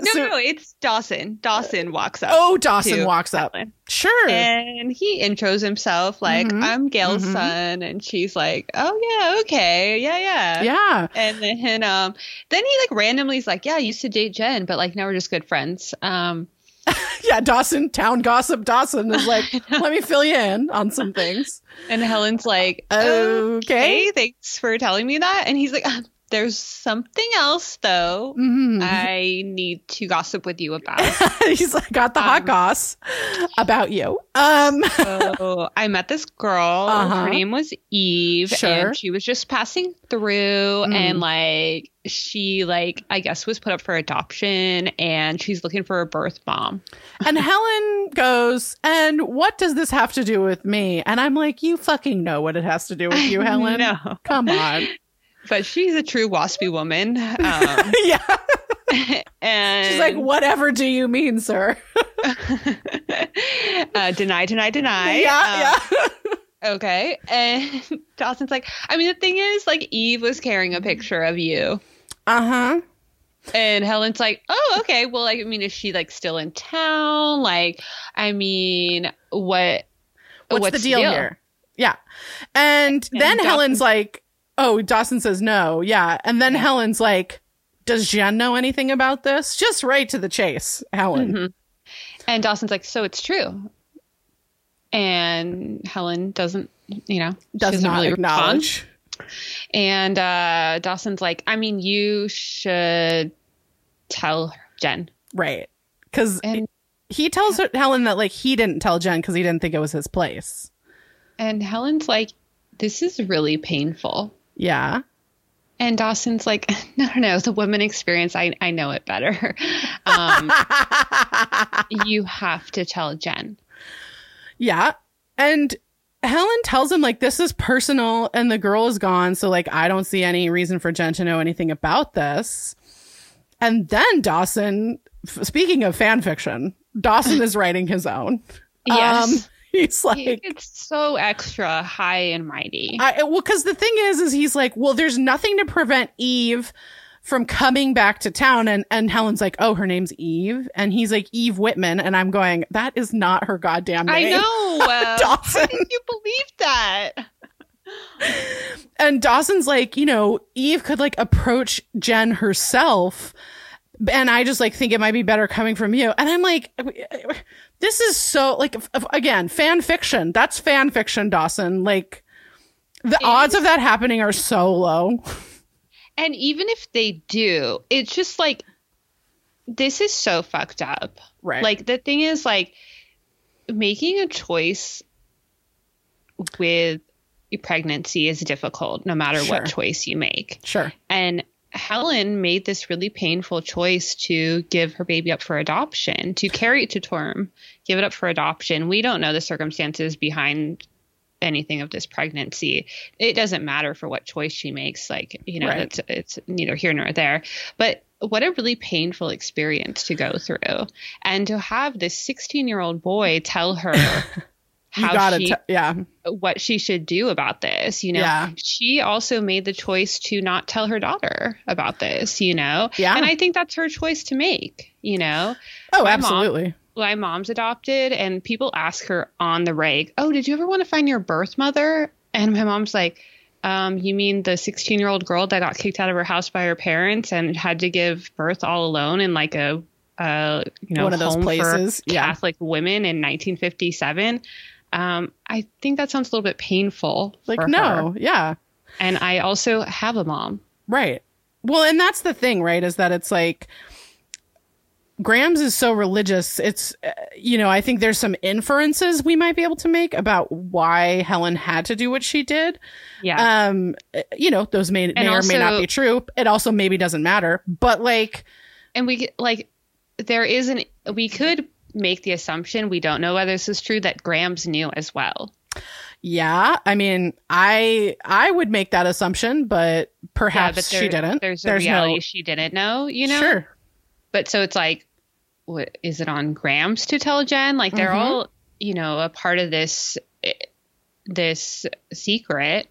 no, so- no, it's Dawson. Dawson walks up. oh, Dawson walks up. Sure. And he intros himself like, Mhm. I'm Gail's Mhm. son. And she's like, oh, yeah, okay. Yeah, yeah. yeah. And then um then he like randomly is like, Yeah, I used to date Jen, but like now we're just good friends. Um yeah, Dawson, town gossip Dawson is like, let me fill you in on some things. And Helen's like, Okay. okay, thanks for telling me that. And he's like, "Uh, there's something else though. Mhm. I need to gossip with you about. He's like, got the hot Um, goss about you. Um, so I met this girl. Uh-huh. Her name was Eve, Sure. and she was just passing through, Mm. and like she like I guess was put up for adoption, and she's looking for a birth mom. and Helen goes, and what does this have to do with me? And I'm like, you fucking know what it has to do with you, Helen. No, Come on. But she's a true waspy woman. Um, yeah. and She's like, whatever do you mean, sir? uh, deny, deny, deny. yeah, Um, yeah. Okay. And Dawson's like, I mean, the thing is, like, Eve was carrying a picture of you. Uh huh. And Helen's like, oh, okay. Well, like, I mean, is she, like, still in town? Like, I mean, what? What's, the deal, here? Yeah. And, then Dawson- Helen's like, oh, Dawson says no. Yeah. And then Helen's like, does Jen know anything about this? Just right to the chase, Helen. Mhm. And Dawson's like, so it's true. And Helen doesn't, you know, Does doesn't not really respond. acknowledge. And uh, Dawson's like, I mean, you should tell Jen. Right. Because he tells her, Helen that like he didn't tell Jen because he didn't think it was his place. and Helen's like, this is really painful. Yeah. And Dawson's like, no, no, no, the woman experience, I, I know it better. Um, you have to tell Jen. yeah. And Helen tells him like this is personal and the girl is gone. So like I don't see any reason for Jen to know anything about this. And then Dawson, f- speaking of fan fiction, Dawson is writing his own. Yes. Um, he's like, it's so extra high and mighty. I, well, because the thing is, is he's like, well, there's nothing to prevent Eve from coming back to town, and and Helen's like, oh, her name's Eve, and he's like Eve Whitman, and I'm going, that is not her goddamn name." I know. Uh, Dawson. How did you believe that? And Dawson's like, you know, Eve could like approach Jen herself. And I just like think it might be better coming from you. And I'm like, this is so like, again, fan fiction. That's fan fiction, Dawson. Like, the odds of that happening are so low. And even if they do, it's just like this is so fucked up. Right. Like the thing is like making a choice with your pregnancy is difficult no matter Sure. what choice you make. sure. And Helen made this really painful choice to give her baby up for adoption, to carry it to term, give it up for adoption. We don't know the circumstances behind anything of this pregnancy. It doesn't matter for what choice she makes. Like, you know, Right. it's, it's neither here nor there. But what a really painful experience to go through. And to have this 16 year old boy tell her You how gotta, she t- yeah. what she should do about this. You know, Yeah. she also made the choice to not tell her daughter about this, you know? Yeah. And I think that's her choice to make, you know? Oh, My mom- absolutely. My mom's adopted, and people ask her on the reg, Oh, did you ever want to find your birth mother? And my mom's like, um, you mean the 16 year old girl that got kicked out of her house by her parents and had to give birth all alone in like a, uh, you know, One of those places, yeah. Catholic women in 1957? Um, I think that sounds a little bit painful. Like, no, her. yeah. And I also have a mom. Right. Well, and that's the thing, right? Is that it's like Grams is so religious. It's, uh, you know, I think there's some inferences we might be able to make about why Helen had to do what she did. Yeah. Um, uh, you know, those may, may or may not be true. It also maybe doesn't matter. But like, and we like there is an we could make the assumption we don't know whether this is true that Grams knew as well. yeah, I mean, I I would make that assumption, but perhaps but she didn't. There's a reality she didn't know, you know. Sure. But so it's like, what is it on Grams to tell Jen? Like they're Mhm. all you know a part of this this secret.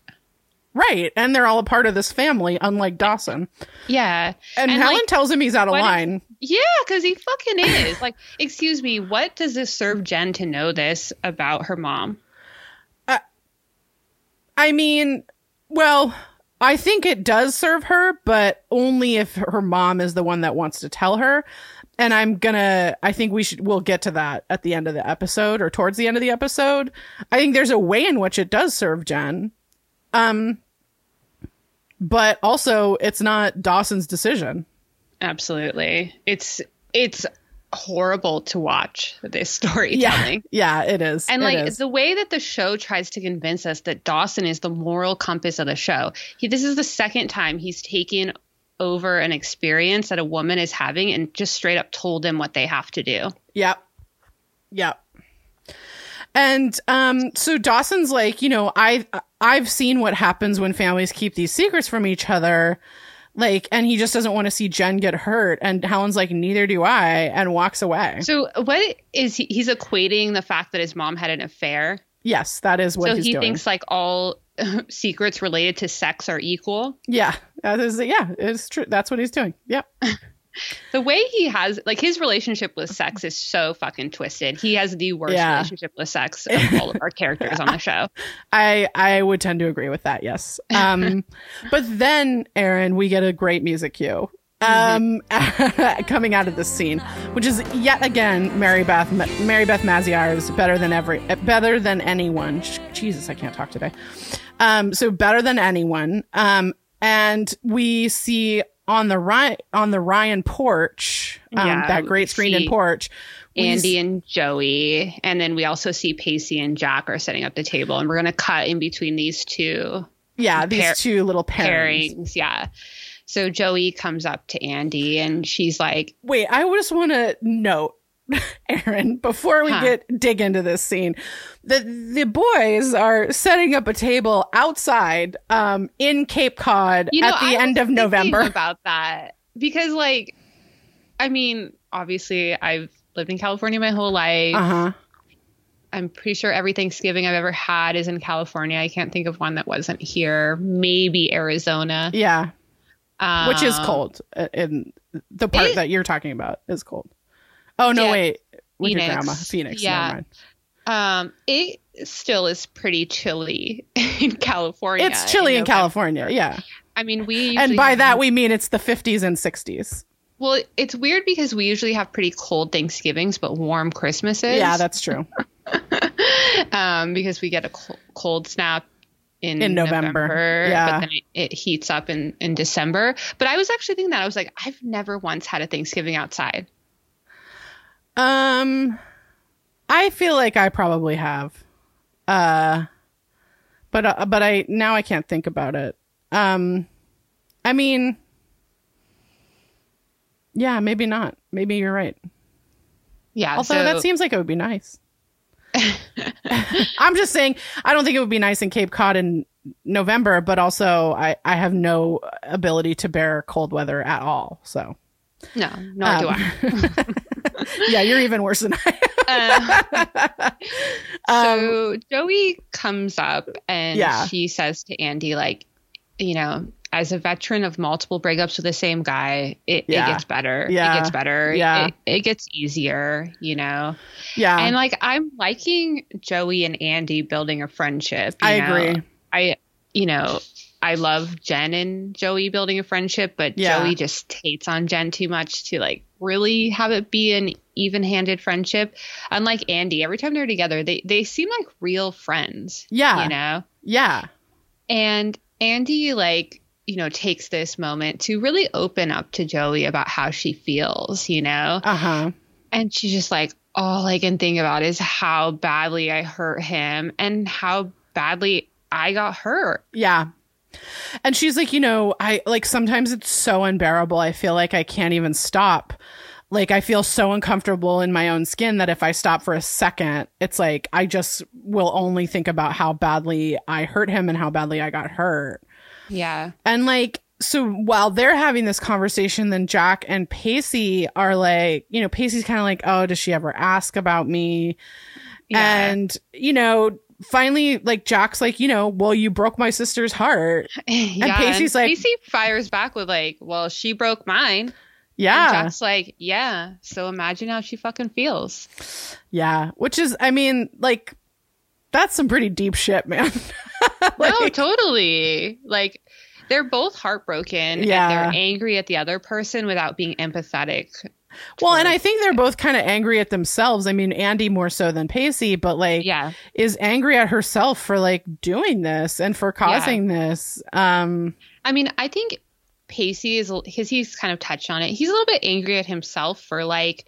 Right. And they're all a part of this family, unlike Dawson. Yeah. And, And, Helen like, tells him he's out of what if- line. Yeah, because he fucking is. like, excuse me, what does this serve Jen to know this about her mom? I mean, well, I think it does serve her, but only if her mom is the one that wants to tell her. and I'm gonna, I think we should, we'll get to that at the end of the episode or towards the end of the episode. I think there's a way in which it does serve Jen. Um, but also it's not Dawson's decision. Absolutely. It's, it's horrible to watch this storytelling. Yeah, yeah, it is. And It like is. the way that the show tries to convince us that Dawson is the moral compass of the show. He this is the second time he's taken over an experience that a woman is having and just straight up told him what they have to do. Yep. Yep. And um so Dawson's like, you know, I I've seen what happens when families keep these secrets from each other. Like and he just doesn't want to see Jen get hurt and Helen's like neither do I and walks away. So what is he he's equating the fact that his mom had an affair. yes, that is what so he doing. thinks like all secrets related to sex are equal. yeah. That is yeah, it's true. That's what he's doing. Yep. The way he has like his relationship with sex is so fucking twisted. He has the worst Yeah. relationship with sex of all of our characters on the show. I I would tend to agree with that. Yes. Um, but then Erin, we get a great music cue. Um, coming out of this scene, which is yet again Mary Beth Mary Beth Maziarz's better than every better than anyone. Jesus, I can't talk today. Um, so better than anyone. Um, and we see on the right on the Ryan porch, um, Yeah, that great screen and porch. Andie and Joey, and then we also see Pacey and Jack are setting up the table, and we're gonna cut in between these two Yeah, these two little pairings. pairings. Yeah. So Joey comes up to Andie, and she's like, Wait, I just want to note, Erin, before we Huh. get dig into this scene, that the boys are setting up a table outside um, in Cape Cod "You know, at the I end of November. about that because, like, I mean, obviously, I've lived in California my whole life. Uh huh. I'm pretty sure every Thanksgiving I've ever had is in California. I can't think of one that wasn't here. Maybe Arizona, Yeah, um, which is cold. uh, In the part it- that you're talking about is cold. Oh no, Yeah, wait, with your Phoenix. grandma, Phoenix. Yeah. Um, it still is pretty chilly in California. It's chilly in November. California. Yeah, I mean, we and by have- that we mean it's the 50s and 60s. well, it's weird because we usually have pretty cold Thanksgivings, but warm Christmases. Yeah, that's true. um, because we get a cold snap in, In November. Yeah. but then it, it heats up in in December. But I was actually thinking that I was like, I've never once had a Thanksgiving outside. Um, I feel like I probably have. Uh, but uh, but I now I can't think about it. Um, I mean, yeah, maybe not. Maybe you're right. Yeah, Although so that seems like it would be nice. I'm just saying, I don't think it would be nice in Cape Cod in November, but also I, I have no ability to bear cold weather at all. So, no, nor do Um, I. yeah, you're even worse than I Uh, Um, so Joey comes up and Yeah. she says to Andie, like, you know, as a veteran of multiple breakups with the same guy, it, Yeah. it gets better. Yeah. It gets better. Yeah. It, it gets easier, you know? Yeah. and like, I'm liking Joey and Andie building a friendship. you I know? agree. I, you know, I love Jen and Joey building a friendship, but Yeah. Joey just hates on Jen too much to like really have it be an even-handed friendship. Unlike Andie, every time they're together, they they seem like real friends. Yeah. you know. yeah. And Andie like you know takes this moment to really open up to Joey about how she feels. You know, Uh huh. and she's just like, all I can think about is how badly I hurt him and how badly I got hurt. Yeah. And she's like, you know, I like sometimes it's so unbearable. I feel like I can't even stop. Like I feel so uncomfortable in my own skin that if I stop for a second, it's like I just will only think about how badly I hurt him and how badly I got hurt. Yeah. And like, so while they're having this conversation, then Jack and Pacey are like, you know, Pacey's kind of like, oh, does she ever ask about me? Yeah. And, you know, finally, like, Jack's like, you know, well, you broke my sister's heart. yeah, Pacey's like- Pacey fires back with like, "Well, she broke mine." And Yeah. Jack's like, "Yeah." So imagine how she fucking feels. Yeah. Which is, I mean, like, that's some pretty deep shit, man. no, totally. Like they're both heartbroken Yeah. and they're angry at the other person without being empathetic Well, and I think they're both kind of angry at themselves. I mean, Andie more so than Pacey, but like, Yeah. is angry at herself for like doing this and for causing this. Um, I mean, I think Pacey is because he's kind of touched on it. He's a little bit angry at himself for like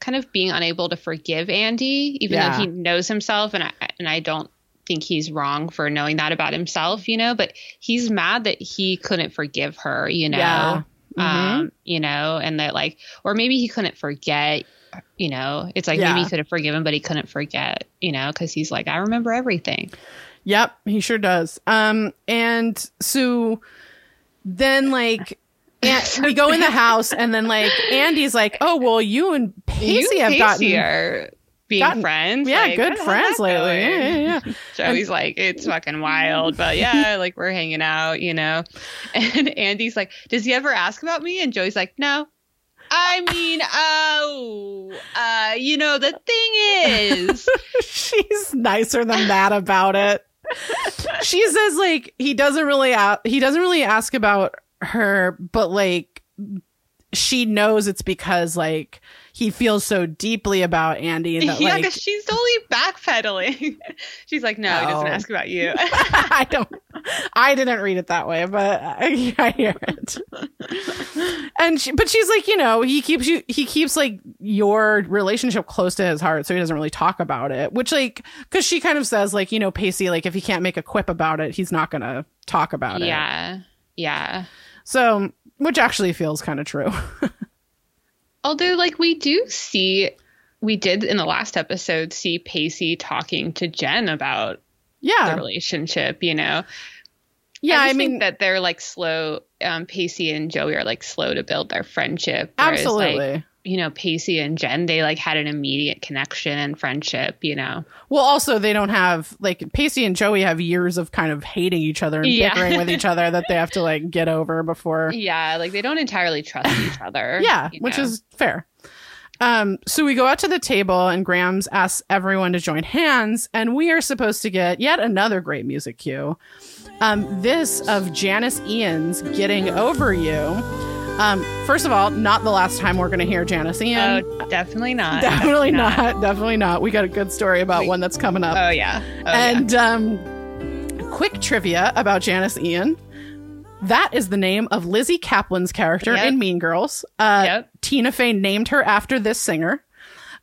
kind of being unable to forgive Andie, even Yeah. though he knows himself, and I and I don't think he's wrong for knowing that about himself, you know. But he's mad that he couldn't forgive her, you know. Yeah. Mm-hmm. Um, you know, and that like, or maybe he couldn't forget. You know, it's like Yeah. maybe he could have forgiven, but he couldn't forget. You know, because he's like, I remember everything. Yep, he sure does. Um, and so then like and we go in the house and then like Andie's like, "Oh, well, you and Pacey you have and gotten Pacey are being gotten- friends. yeah, Like, good friends lately." Yeah, yeah, yeah. Joey's like, it's fucking wild, but yeah, like we're hanging out, you know. And Andie's like, does he ever ask about me? And Joey's like, no. I mean, oh, uh, you know, the thing is, She's nicer than that about it. She says like he doesn't really a- he doesn't really ask about her, but like she knows it's because like he feels so deeply about Andie that yeah, like 'cause she's totally backpedaling. she's like, no, he doesn't Oh. ask about you. I don't. I didn't read it that way, but I, I hear it. and she, but she's like, you know, he keeps you. He keeps like your relationship close to his heart, so he doesn't really talk about it. Which like, because she kind of says like, you know, Pacey, like if he can't make a quip about it, he's not gonna talk about it. yeah, yeah. So, which actually feels kind of true. Although, like, we do see, we did in the last episode see Pacey talking to Jen about yeah the relationship, you know? yeah. I, I, mean, think that they're like slow. Um, Pacey and Joey are like slow to build their friendship. whereas, absolutely. Like, you know, Pacey and Jen, they like had an immediate connection and friendship, you know? Well, also they don't have like Pacey and Joey have years of kind of hating each other and Yeah. bickering with each other that they have to like get over before. Yeah. Like they don't entirely trust each other. Yeah, which know? is fair. Um, so we go out to the table and Grams asks everyone to join hands, and we are supposed to get yet another great music cue. Um, this of Janis Ian's "Getting Over You." Um, first of all, not the last time we're going to hear Janis Ian. Oh, definitely not. definitely not. Definitely not. We got a good story about one that's coming up. Oh, yeah. Oh, and um, quick trivia about Janis Ian. That is the name of Lizzy Caplan's character Yep. in Mean Girls. Uh, Yep. Tina Fey named her after this singer.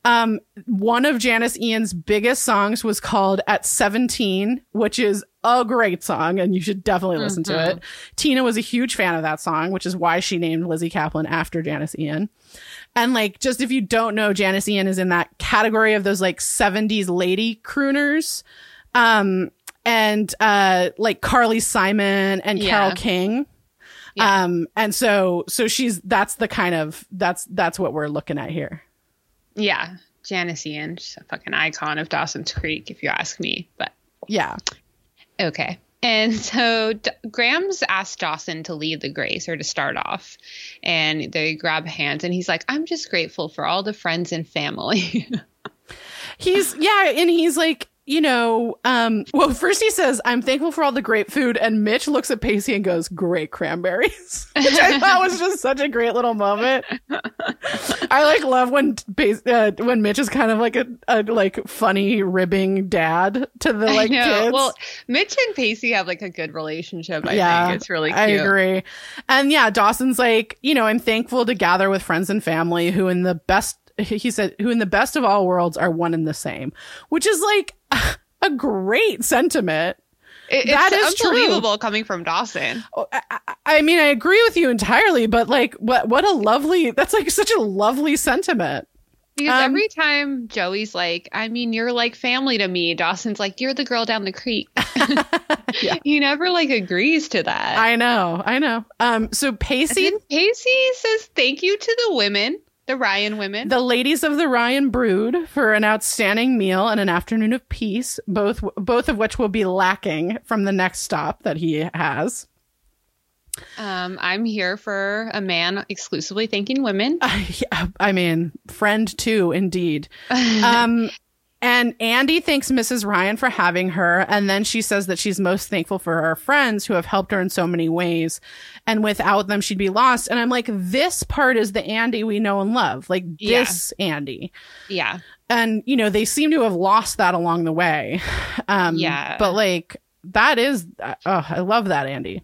Um, one of Janis Ian's biggest songs was called At 17, which is a great song, and you should definitely listen to Mm-hmm. it. Tina was a huge fan of that song, which is why she named Lizzy Caplan after Janis Ian. And like, just if you don't know, Janis Ian is in that category of those like 70s lady crooners. Um, and, uh, like Carly Simon and Yeah. Carole King. Yeah. Um, and so, so she's, that's the kind of, that's, that's what we're looking at here. Yeah. Janis Ian, she's a fucking icon of Dawson's Creek, if you ask me. But Yeah. okay. And so D- Grams asked Dawson to lead the grace or to start off. And they grab hands, and he's like, I'm just grateful for all the friends and family. He's, yeah. And he's like, you know, um, well, first he says, I'm thankful for all the great food. And Mitch looks at Pacey and goes, great cranberries, which I thought was just such a great little moment. I like love when, uh, when Mitch is kind of like a, a like funny ribbing dad to the like kids. Well, Mitch and Pacey have like a good relationship. I yeah, think it's really cute. I agree. And yeah, Dawson's like, you know, I'm thankful to gather with friends and family who in the best he said who in the best of all worlds are one and the same, which is like a great sentiment. It- That is true. unbelievable coming from Dawson. Oh, I, I- I mean, I agree with you entirely, but like what what a lovely that's like such a lovely sentiment. Because Um, every time Joey's like, I mean, you're like family to me, Dawson's like, you're the girl down the creek. Yeah. He never like agrees to that. I know, I know. Um so Pacey Pacey says thank you to the women, the Ryan women. the ladies of the Ryan Brood for an outstanding meal and an afternoon of peace, both both of which will be lacking from the next stop that he has. um, I'm here for a man exclusively thanking women. I, I mean, friend too, indeed. Um, And Andie thanks Mrs. Ryan for having her. And then she says that she's most thankful for her friends who have helped her in so many ways. And without them, she'd be lost. And I'm like, this part is the Andie we know and love. Like Yeah. this Andie. Yeah. And, you know, they seem to have lost that along the way. Um, Yeah. But like, that is, uh, oh, I love that Andie.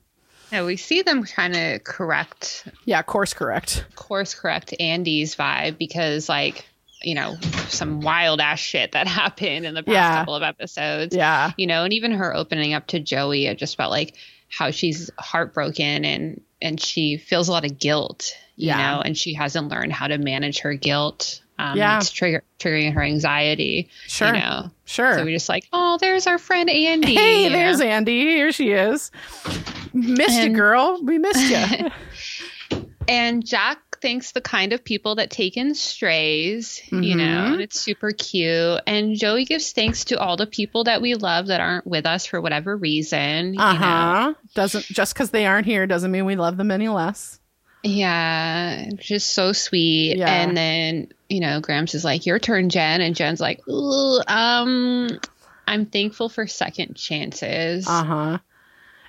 No, we see them trying to correct, Yeah, course correct. course correct Andie's vibe because, like, you know, some wild ass shit that happened in the past Yeah. couple of episodes. Yeah. You know, and even her opening up to Joey, it just felt like how she's heartbroken and and she feels a lot of guilt. You Yeah. know, and she hasn't learned how to manage her guilt. Um, Yeah. it's trigger, triggering her anxiety. Sure. You know, Sure. so we're just like, oh, there's our friend Andie. Hey, you know? there's Andie. Here she is. Missed you, girl. We missed you. And Jack thanks the kind of people that take in strays, you Mhm. know, and it's super cute. And Joey gives thanks to all the people that we love that aren't with us for whatever reason. Uh You know? huh. Doesn't just because they aren't here doesn't mean we love them any less. Yeah, just so sweet. Yeah. And then, you know, Gramps is like, Your turn, Jen. And Jen's like, Ooh, um, I'm thankful for second chances. Uh huh.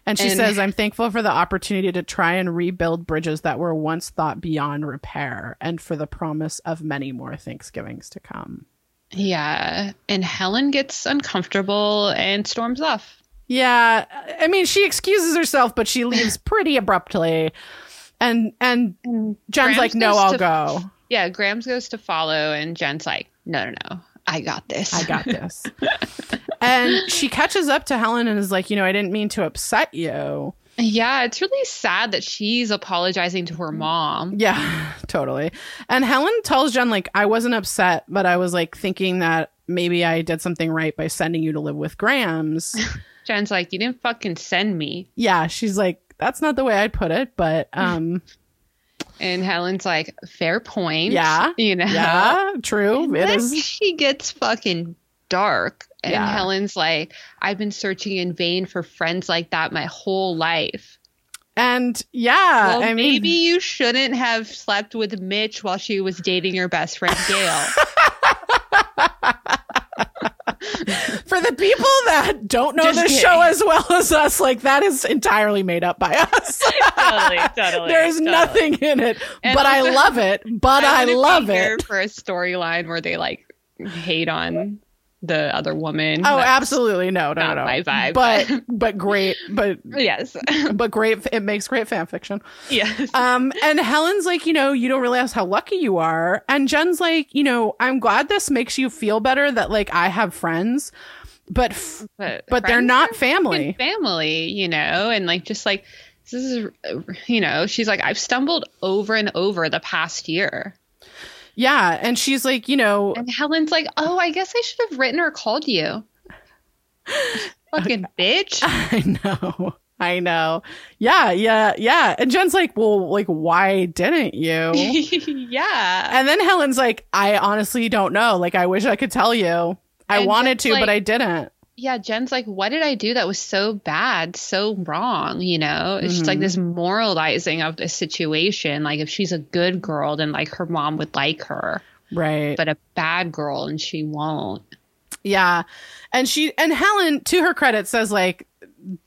And she And- says, I'm thankful for the opportunity to try and rebuild bridges that were once thought beyond repair and for the promise of many more Thanksgivings to come. yeah. And Helen gets uncomfortable and storms off. Yeah. I mean, she excuses herself, but she leaves pretty abruptly. And, and Jen's Grams like, no, I'll to- go. Yeah, Grams goes to follow, and Jen's like, no, no, no, I got this. I got this. and she catches up to Helen and is like, you know, I didn't mean to upset you. yeah, it's really sad that she's apologizing to her mom. Yeah, totally. And Helen tells Jen, like, I wasn't upset, but I was like thinking that maybe I did something right by sending you to live with Grams. Jen's like, you didn't fucking send me. yeah, she's like, that's not the way I'd put it, but um, And Helen's like, fair point. Yeah, You know? yeah, true. It is. she gets fucking dark. And Yeah. Helen's like, I've been searching in vain for friends like that my whole life. And yeah, Well, I mean, maybe you shouldn't have slept with Mitch while she was dating your best friend Gail. for the people that don't know Just the kidding. show as well as us, like that is entirely made up by us. totally, totally. There's totally. nothing in it, And but I love it. But I, wouldn't be love here it. for a storyline where they like hate on the other woman. Oh, That's- absolutely no, no, not no. my vibe, But but- but great, but Yes. but great. It makes great fan fiction. yes. Um, and Helen's like, you know, you don't realize how lucky you are, and Jen's like, you know, I'm glad this makes you feel better that like I have friends, but f- but but they're not family. family, you know, and like just like this is, you know, she's like I've stumbled over and over the past year, Yeah, and she's like, you know, and Helen's like, oh, I guess I should have written or called you, fucking bitch. I know. I know. Yeah, yeah, yeah. And Jen's like, well, like, why didn't you? yeah. and then Helen's like, I honestly don't know. Like, I wish I could tell you. I And wanted to, but I didn't. Yeah, Jen's like, what did I do that was so bad, so wrong? You know, it's just like Mhm. this moralizing of the situation. Like, if she's a good girl, then like her mom would like her, Right. but a bad girl and she won't. yeah. And she, and Helen, to her credit, says, like,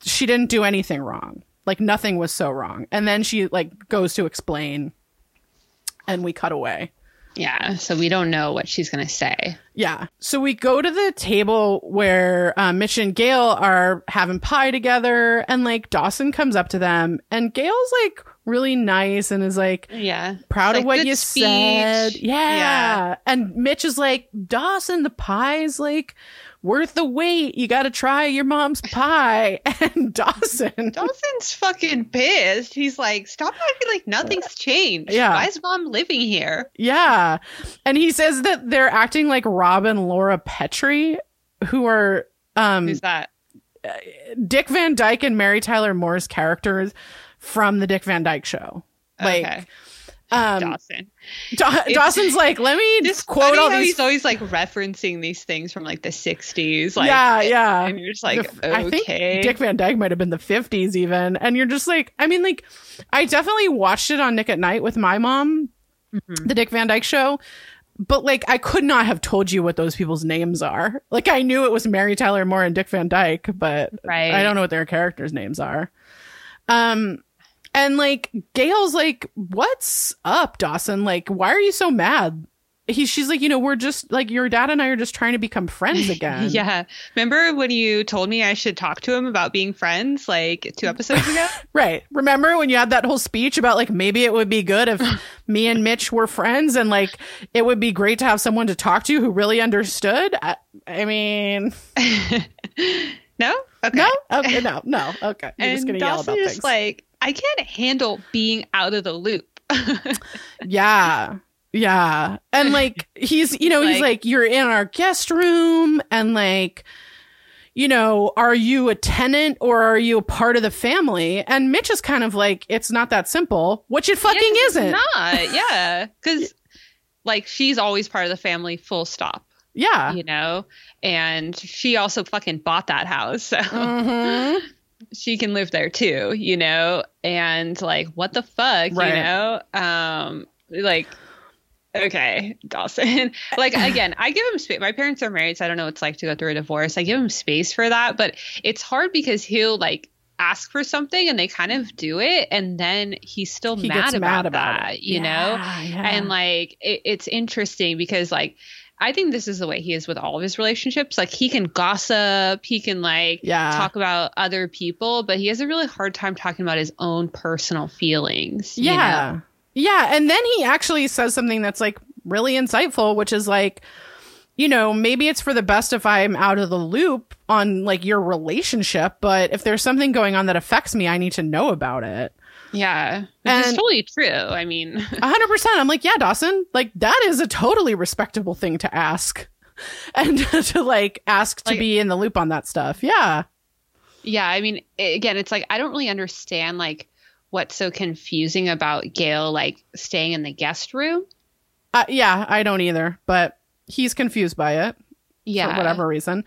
she didn't do anything wrong. Like, nothing was so wrong. And then she, like, goes to explain, and we cut away. Yeah, so we don't know what she's gonna say. Yeah. So we go to the table where uh, Mitch and Gail are having pie together, and like Dawson comes up to them, and Gail's like really nice and is like Yeah, proud It's of what you speech." said. Yeah. Yeah. And Mitch is like, Dawson, the pie's like worth the wait. You got to try your mom's pie. And Dawson. Dawson's fucking pissed. He's like, "Stop acting like nothing's changed. Yeah. why is mom living here?" Yeah. And he says that they're acting like Rob and Laura Petrie, who are um Who's that? Dick Van Dyke and Mary Tyler Moore's characters from the Dick Van Dyke show. Like, okay, um, Dawson. Da- Dawson's like, let me It's quote all these. he's always like referencing these things from like the '60s. Like, yeah, yeah. and you're just like, The- I think Dick Van Dyke might have been the 50s even. And you're just like, I mean, like, I definitely watched it on Nick at Night with my mom, Mhm. the Dick Van Dyke show. but like I could not have told you what those people's names are. Like I knew it was Mary Tyler Moore and Dick Van Dyke, but Right. I don't know what their characters' names are. Um and like Gail's like, "What's up, Dawson? Like why are you so mad?" He she's like, "You know, we're just like your dad and I are just trying to become friends again." Yeah. Remember when you told me I should talk to him about being friends like two episodes ago? Right. Remember when you had that whole speech about like maybe it would be good if me and Mitch were friends and like it would be great to have someone to talk to who really understood? I, I mean, no? Okay. no? Okay, no, no. Okay. You're and just going to yell Dawson about is things. like, I can't handle being out of the loop. yeah. Yeah. And like he's, you know, he's Like- like, you're in our guest room and like, you know, are you a tenant or are you a part of the family? And Mitch is kind of like, it's not that simple, which it fucking Yeah, isn't. It's not. Yeah. Because, like, she's always part of the family, full stop, yeah. you know? And she also fucking bought that house. So Mhm. She can live there too, you know? And, like, what the fuck, Right. you know? Um, like, okay, Dawson. like, again, I give him space. My parents are married, so I don't know what it's like to go through a divorce. I give him space for that, but it's hard because he'll, like, ask for something and they kind of do it and then he's still He mad about, mad about that it. you know Yeah, yeah. and like it, it's interesting because like i think this is the way he is with all of his relationships like he can gossip he can like Yeah. talk about other people but he has a really hard time talking about his own personal feelings you yeah. know? Yeah. And then he actually says something that's like really insightful, which is like, you know, maybe it's for the best if I'm out of the loop on like your relationship, but if there's something going on that affects me, I need to know about it. Yeah which And- totally true i mean A hundred percent. I'm like, yeah, Dawson, like that is a totally respectable thing to ask. And to like ask to Like- be in the loop on that stuff. Yeah. yeah i mean again it's like i don't really understand like what's so confusing about gail like staying in the guest room Uh, yeah, I don't either, but he's confused by it yeah for whatever reason.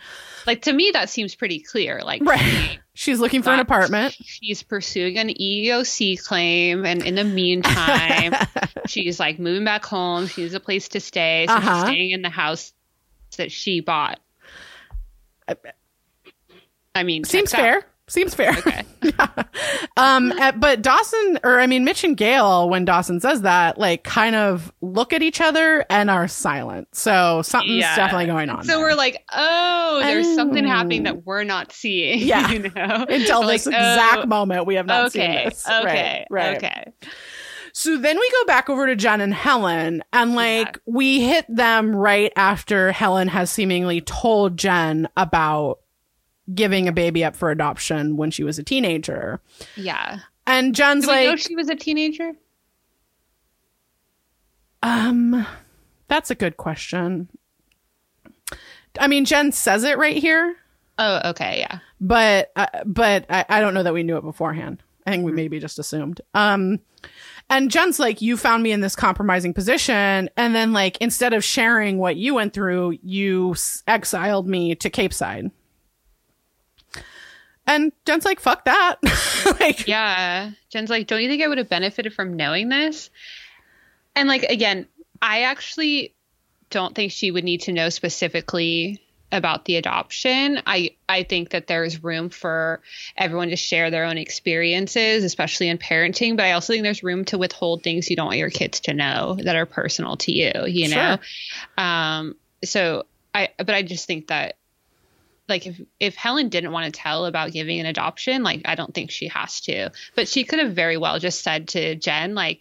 like to me that seems pretty clear like Right. She's looking for an apartment. she's pursuing an EEOC claim, and in the meantime, she's like moving back home. She needs a place to stay, so Uh-huh. she's staying in the house that she bought. I mean, Seems fair. out. Seems fair. Okay. Um, uh, but Dawson, or I mean, Mitch and Gail, when Dawson says that, like, kind of look at each other and are silent. So something's Yeah. definitely going on. So there. we're like, oh, there's something Oh. happening that we're not seeing. Yeah. you know, until We're this like, exact oh, moment, we have not seen this. okay, Right, right. okay. So then we go back over to Jen and Helen, and like we hit them right after Helen has seemingly told Jen about giving a baby up for adoption when she was a teenager. Yeah. And Jen's like, know she was a teenager? um, that's a good question. I mean, Jen says it right here, Oh, okay, yeah. but uh, but I, I don't know that we knew it beforehand. I think we maybe just assumed. Um, and Jen's like, you found me in this compromising position, and then like instead of sharing what you went through, you s- exiled me to Capeside. And Jen's like, fuck that. like, Yeah. Jen's like, don't you think I would have benefited from knowing this? And like again, I actually don't think she would need to know specifically about the adoption. I I think that there's room for everyone to share their own experiences, especially in parenting, but I also think there's room to withhold things you don't want your kids to know that are personal to you, you know. Um so I but I just think that like if if Helen didn't want to tell about giving an adoption, like I don't think she has to. But she could have very well just said to Jen, like,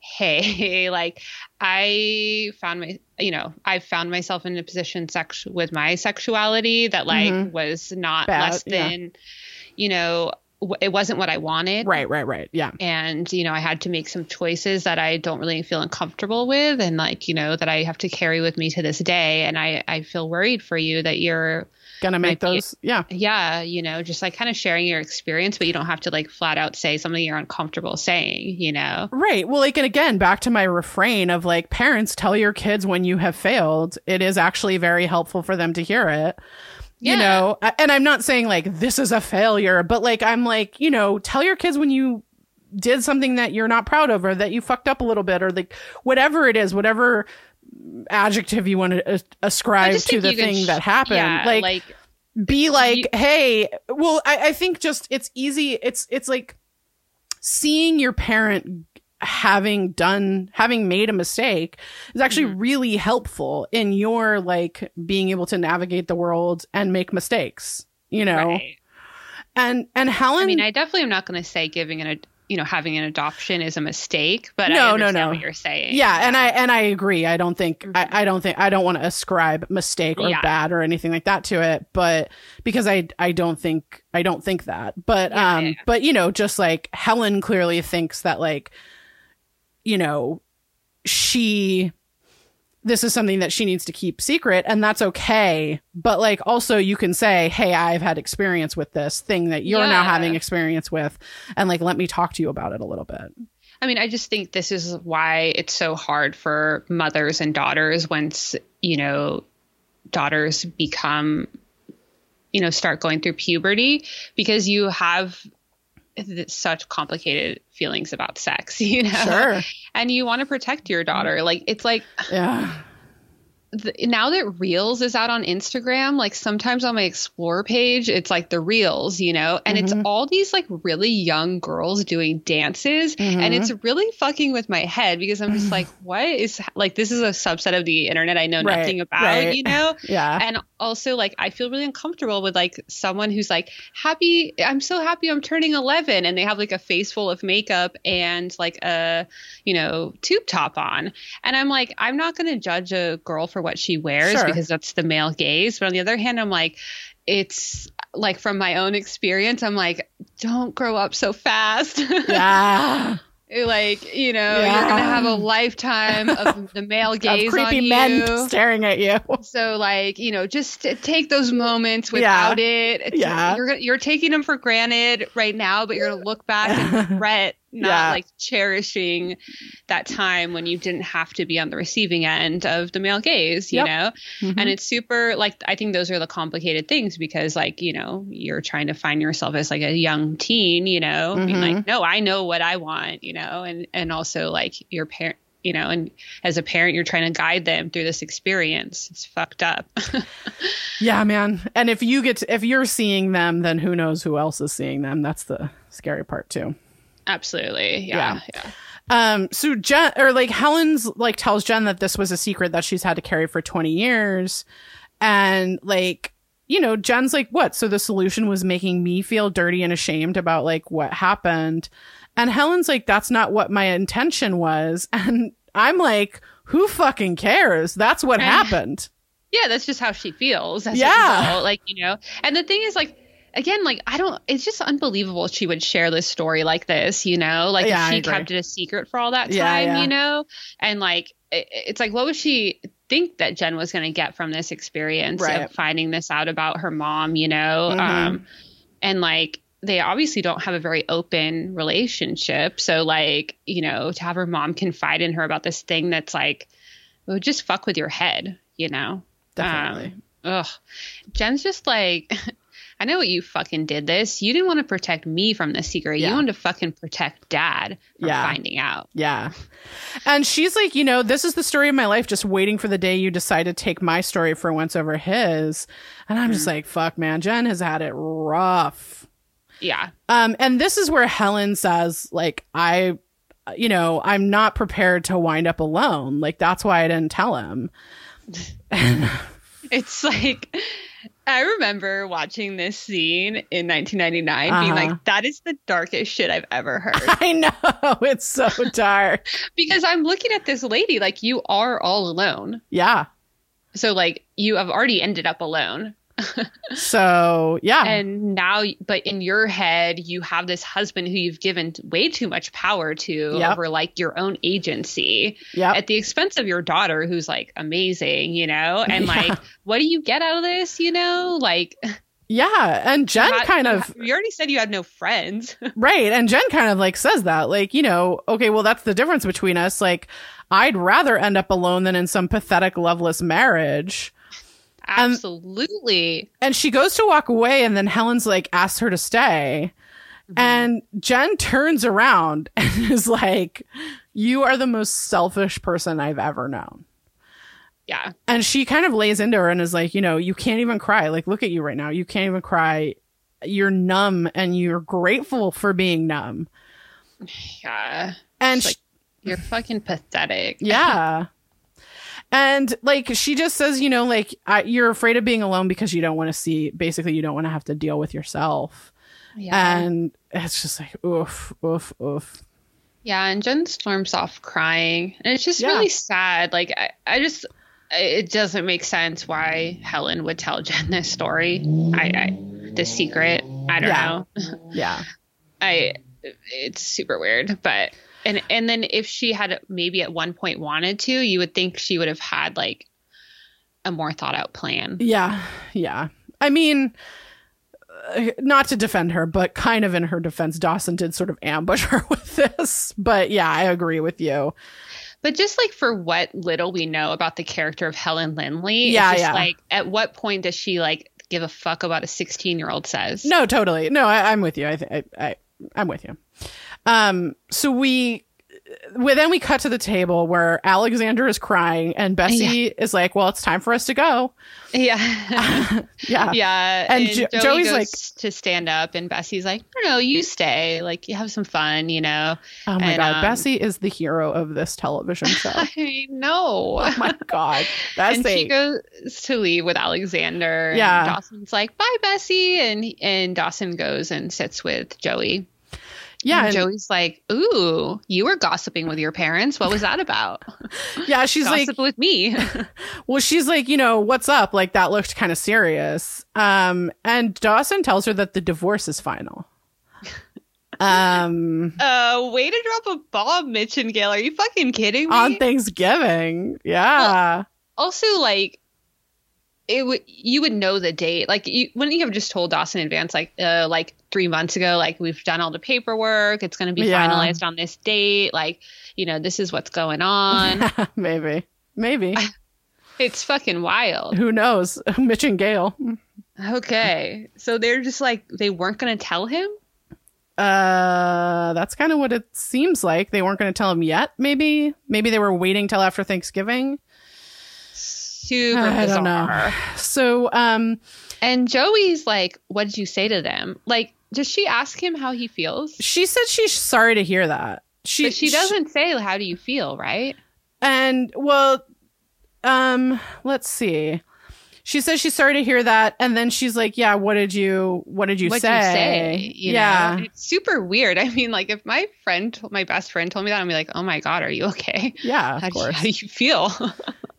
"Hey, like I found my, you know, I found myself in a position sex with my sexuality that like Mhm. was not Bad, less yeah. than, you know, it wasn't what I wanted." right, right, right. Yeah. and you know i had to make some choices that i don't really feel uncomfortable with and like you know that i have to carry with me to this day and i i feel worried for you that you're Gonna make be- those. Yeah. yeah you know just like kind of sharing your experience but you don't have to like flat out say something you're uncomfortable saying you know Right. Well, like, and again, back to my refrain of like, parents tell your kids when you have failed. It is actually very helpful for them to hear it. You know, and I'm not saying like this is a failure, but like, I'm like, you know, tell your kids when you did something that you're not proud of or that you fucked up a little bit or like whatever it is, whatever adjective you want to ascribe to the thing sh- that happened. Yeah, like, like be like, you- hey, well, I, I think just it's easy. It's it's like seeing your parent having done having made a mistake is actually Mhm. really helpful in your like being able to navigate the world and make mistakes you know right. and and helen I mean, I definitely am not going to say giving an, you know, having an adoption is a mistake, but No, I no, no. what you're saying. yeah and i and i agree i don't think I, Mhm. I don't think i don't want to ascribe mistake or Yeah. bad or anything like that to it but because i i don't think i don't think that but Yeah, um yeah, yeah. but you know just like helen clearly thinks that like you know she this is something that she needs to keep secret and that's okay. But like also you can say hey i've had experience with this thing that you're now having experience with and like let me talk to you about it a little bit. I mean, I just think this is why it's so hard for mothers and daughters once, you know, daughters become, you know, start going through puberty because you have such complicated feelings about sex, you know? sure And you want to protect your daughter. Like, it's like, yeah the, now that Reels is out on Instagram, like sometimes on my explore page, it's like the Reels, you know, and it's Mhm. all these like really young girls doing dances. And Mhm. it's really fucking with my head because I'm just like, what is like, this is a subset of the internet I know Right, nothing about, right. you know? yeah And also, like, I feel really uncomfortable with like someone who's like, happy, I'm so happy I'm turning 11, and they have like a face full of makeup and like a, you know, tube top on. And I'm like, I'm not going to judge a girl for what she wears Sure. because that's the male gaze. But on the other hand, I'm like, it's like from my own experience, I'm like, don't grow up so fast. yeah like, you know, Yeah. you're going to have a lifetime of the male of gaze creepy on men you. staring at you So like, you know, just take those moments without it. It's- Yeah. You're you're taking them for granted right now, but you're going to look back and regret not Yeah. like cherishing that time when you didn't have to be on the receiving end of the male gaze, you Yep. know? Mhm. And it's super like I think those are the complicated things because like, you know, you're trying to find yourself as like a young teen, you know, being Mhm. like, no, I know what I want, you know, and and also like your parent you know, and as a parent, you're trying to guide them through this experience. It's fucked up. Yeah, man. And if you get to, if you're seeing them, then who knows who else is seeing them? That's the scary part too. Absolutely. Yeah. Yeah. Um, so Jen or like Helen's like tells Jen that this was a secret that she's had to carry for 20 years. And like, you know, Jen's like, what? So the solution was making me feel dirty and ashamed about like what happened. And Helen's like, that's not what my intention was. And I'm like, who fucking cares? That's what happened. Yeah, that's just how she feels. As Yeah. Like, you know, and the thing is like, again, like I don't it's just unbelievable she would share this story like this, you know? Like Yeah, she kept it a secret for all that time, Yeah, yeah. you know? And like it, it's like what would she think that Jen was going to get from this experience Right. of finding this out about her mom, you know? mm-hmm. Um and like they obviously don't have a very open relationship. So like, you know, to have her mom confide in her about this thing that's like it would just fuck with your head, you know? Definitely. Um, ugh. Jen's just like, I know what you fucking did this. You didn't want to protect me from the secret. Yeah. You wanted to fucking protect dad from Yeah. finding out. Yeah. And she's like, you know, this is the story of my life, just waiting for the day you decide to take my story for once over his. And I'm just like, fuck, man, Jen has had it rough. Yeah. Um, and this is where Helen says, like, I, you know, I'm not prepared to wind up alone. Like, that's why I didn't tell him. It's like, I remember watching this scene in 1999 being Uh-huh. like, that is the darkest shit I've ever heard. I know. It's so dark. because I'm looking at this lady like, you are all alone. yeah. So, like, you have already ended up alone. So, yeah. and now but in your head you have this husband who you've given way too much power to Yep. over like your own agency yep. at the expense of your daughter who's like amazing you know and Yeah. like what do you get out of this you know like yeah. And Jen kind of, you already said you had no friends Right. And Jen kind of like says that, like, you know, okay, well, that's the difference between us. Like, I'd rather end up alone than in some pathetic, loveless marriage. Um, absolutely And she goes to walk away, and then Helen's like, asks her to stay. Mm-hmm. And Jen turns around and is like, You are the most selfish person I've ever known. Yeah. And she kind of lays into her and is like, you know, you can't even cry. Like, look at you right now. You can't even cry. You're numb and you're grateful for being numb. Yeah. And Like, sh- You're fucking pathetic. yeah. And like she just says, you know, like I, you're afraid of being alone because you don't want to see, basically, you don't want to have to deal with yourself. Yeah. And it's just like, oof, oof, oof. Yeah, and Jen storms off crying, and it's just Yeah. really sad. Like I, I just, it doesn't make sense why Helen would tell Jen this story. I, I the secret. I don't Yeah. know. Yeah. I, it's super weird, but and and then if she had maybe at one point wanted to, you would think she would have had like a more thought out plan. Yeah. Yeah. I mean, uh, not to defend her, but kind of in her defense, Dawson did sort of ambush her with this. But yeah, I agree with you. But just like for what little we know about the character of Helen Lindley, Yeah, yeah. like at what point does she like give a fuck about a 16 year old says? No, totally. No, I, I'm with you. I, th- I, I, I'm with you. Um, so we, we then we cut to the table where Alexander is crying and Bessie is like, "Well, it's time for us to go." Yeah. Yeah, yeah. And And, Jo- Joey Joey's goes like- to stand up, and Bessie's like, no, no, you stay. Like, you have some fun, you know? Oh my And, god, um, Bessie is the hero of this television show. I know. oh my god, and Bessie. she goes to leave with Alexander. and Yeah. Dawson's like, bye, Bessie. And, and Dawson goes and sits with Joey. Yeah, And and- Joey's like, ooh, you were gossiping with your parents. What was that about? yeah. She's like, with me. well, she's like, you know, what's up? Like that looked kind of serious. Um, and Dawson tells her that the divorce is final. Um, uh, way to drop a bomb, Mitch and Gail. Are you fucking kidding me? on Thanksgiving, yeah. also like it would you would know the date like you wouldn't you have just told dawson in advance like uh like three months ago like we've done all the paperwork it's going to be Yeah. finalized on this date like you know this is what's going on maybe, maybe. it's fucking wild Who knows? Mitch and Gail. okay so they're just like they weren't going to tell him Uh, that's kind of what it seems like. They weren't going to tell him yet. Maybe, maybe they were waiting till after Thanksgiving. Super I don't know. bizarre So, um, and joey's like what did you say to them like does she ask him how he feels she said she's sorry to hear that. She but she doesn't say how do you feel right And well, um, let's see. She says she's sorry to hear that, and then she's like, "Yeah, what did you what did you What'd say?" you say? You yeah, know? It's super weird. I mean, like if my friend, my best friend told me that, I'd be like, oh my God, are you okay? yeah, How of do, you, how do you feel?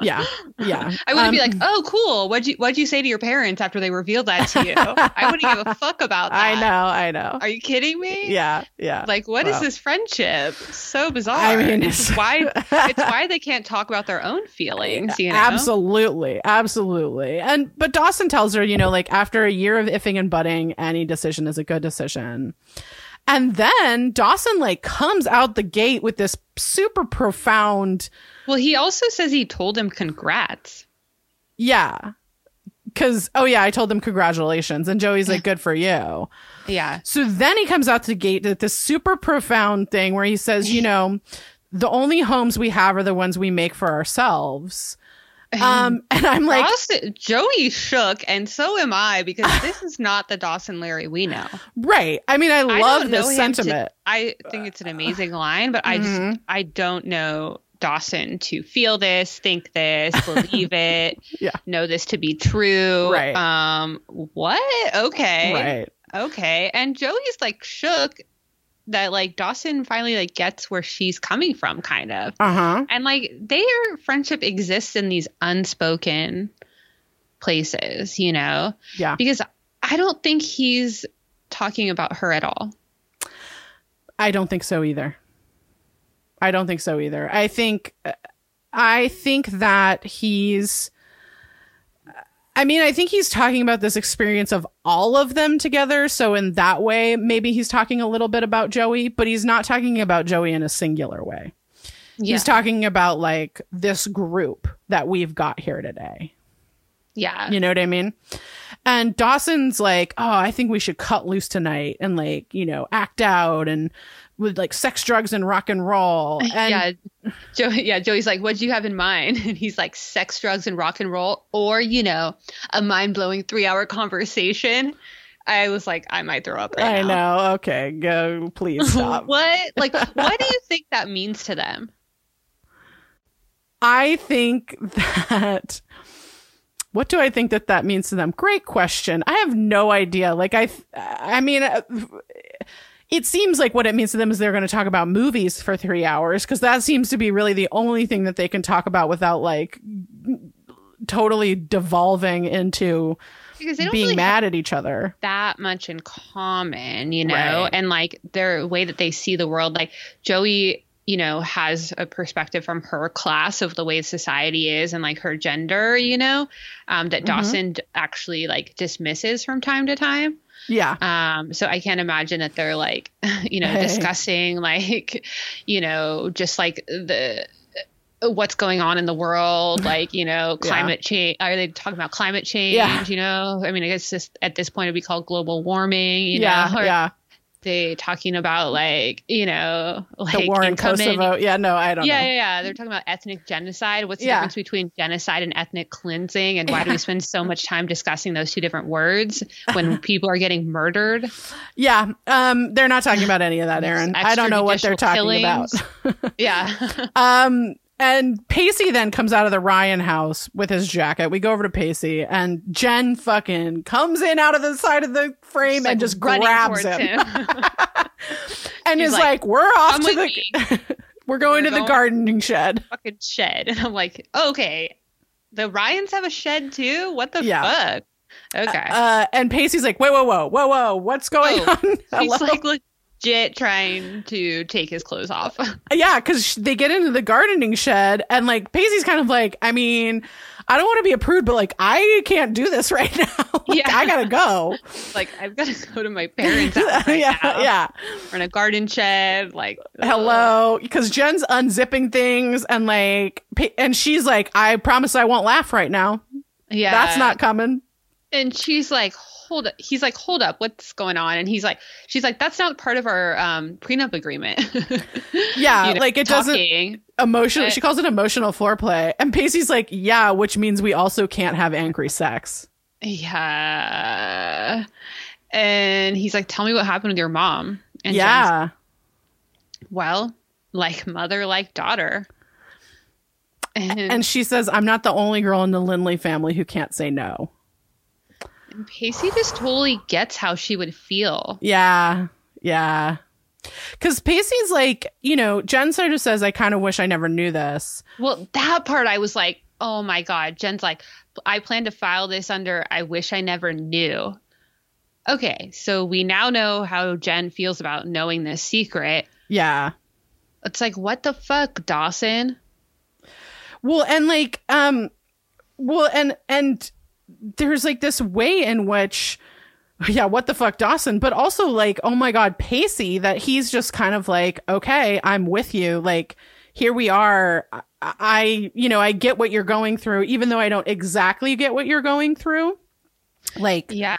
yeah, yeah. I wouldn't be Um, like, oh, cool. What'd you, what'd you say to your parents after they revealed that to you? I wouldn't give a fuck about that. I know, I know. Are you kidding me? Yeah, yeah. Like, what is Wow. this friendship? So bizarre. I mean, it's it's- why it's why they can't talk about their own feelings. You know, Absolutely, absolutely. And but Dawson tells her, you know, like after a year of ifing and butting, any decision is a good decision. And then Dawson like comes out the gate with this super profound Well, he also says he told him congrats. Yeah. Cause oh yeah, I told him congratulations. And Joey's like, good for you. Yeah. So then he comes out to the gate with this super profound thing where he says, you know, the only homes we have are the ones we make for ourselves. Um, and I'm like, Dawson, Joey shook, and so am I because this is not the Dawson Leery we know. right. I mean, I I love this him to- sentiment. I think it's an amazing line, but I Mhm. just I don't know Dawson to feel this, think this, believe it, Yeah. know this to be true. Right. Um. What? Okay. Right. Okay. And Joey's like shook that like Dawson finally like gets where she's coming from, kind of. Uh huh. And like their friendship exists in these unspoken places, you know? Yeah. Because I don't think he's talking about her at all. I don't think so either. I don't think so either. I think I think that he's I mean, I think he's talking about this experience of all of them together. So in that way, maybe he's talking a little bit about Joey, but he's not talking about Joey in a singular way. Yeah. He's talking about like this group that we've got here today. yeah. You know what I mean? And Dawson's like, oh, I think we should cut loose tonight and like, you know, act out and with like sex, drugs, and rock and roll. And yeah, Joey. Yeah, Joey's like, "What do you have in mind?" And he's like, "Sex, drugs, and rock and roll, or you know, a mind blowing three hour conversation." I was like, I might throw up right I now. know. Okay, go. Please stop. what? Like, what do you think that means to them? I think that. What do I think that that means to them? Great question. I have no idea. Like I, I mean, uh, it seems like what it means to them is they're going to talk about movies for three hours because that seems to be really the only thing that they can talk about without like totally devolving into Because they don't being really mad at each other. that much in common, you know, Right. and like their way that they see the world. Like Joey, you know, has a perspective from her class of the way society is and like her gender, you know, um, that Mhm. Dawson actually like dismisses from time to time. Yeah. Um, so I can't imagine that they're like, you know, Hey. discussing like, you know, just like the what's going on in the world, like, you know, Yeah. climate change. Are they talking about climate change? Yeah. You know, I mean, I guess just at this point it'd be called global warming, you yeah. know, or yeah. They talking about like, you know, like The war in Kosovo. Yeah. No, I don't yeah, know. yeah, yeah. They're talking about ethnic genocide. What's the Yeah. difference between genocide and ethnic cleansing? And why do we spend so much time discussing those two different words when people are getting murdered? Yeah. Um, they're not talking about any of that, Erin. I don't know what they're talking Extrajudicial about. Yeah. Um, and Pacey then comes out of the Ryan house with his jacket. We go over to Pacey, and Jen fucking comes in out of the side of the frame and just grabs towards him, and She's is like, like, "We're off "Come to the, we're going We're to the gardening shed." Fucking shed. And I'm like, okay. The Ryans have a shed too? What the Yeah. fuck? Okay. Uh, and Pacey's like, "Whoa, whoa, whoa, whoa, whoa! What's going Oh, on?" Hello? He's like legit trying to take his clothes off. Yeah, because they get into the gardening shed, and like Pacey's kind of like, I mean, I don't want to be a prude, but like, I can't do this right now. Like, Yeah. I gotta go. like, I've got to go to my parents' house right yeah, now. yeah. We're in a garden shed. Like, ugh. Hello, because Jen's unzipping things, and like, and she's like, I promise I won't laugh right now. Yeah. That's not coming. And she's like, hold up. He's like, hold up. What's going on? And he's like, she's like, that's not part of our um, prenup agreement. Yeah, You know, like it doesn't emotional. She calls it emotional foreplay, and Pacey's like, yeah, which means we also can't have angry sex. Yeah. And he's like, tell me what happened with your mom. And Jen's yeah. well, like mother, like daughter. And, And she says, I'm not the only girl in the Lindley family who can't say no. Pacey just totally gets how she would feel. Yeah. Yeah. Because Pacey's like, you know, Jen sort of says, I kind of wish I never knew this. Well, that part I was like, oh my God. Jen's like, I plan to file this under I wish I never knew. Okay, so we now know how Jen feels about knowing this secret. Yeah. It's like, what the fuck, Dawson? Well, and like, um, well, and, and there's like this way in which, yeah, what the fuck, Dawson, but also like, oh my God, Pacey, that he's just kind of like, okay, I'm with you. Like, here we are. I, I, you know, I get what you're going through, even though I don't exactly get what you're going through. Like, Yeah.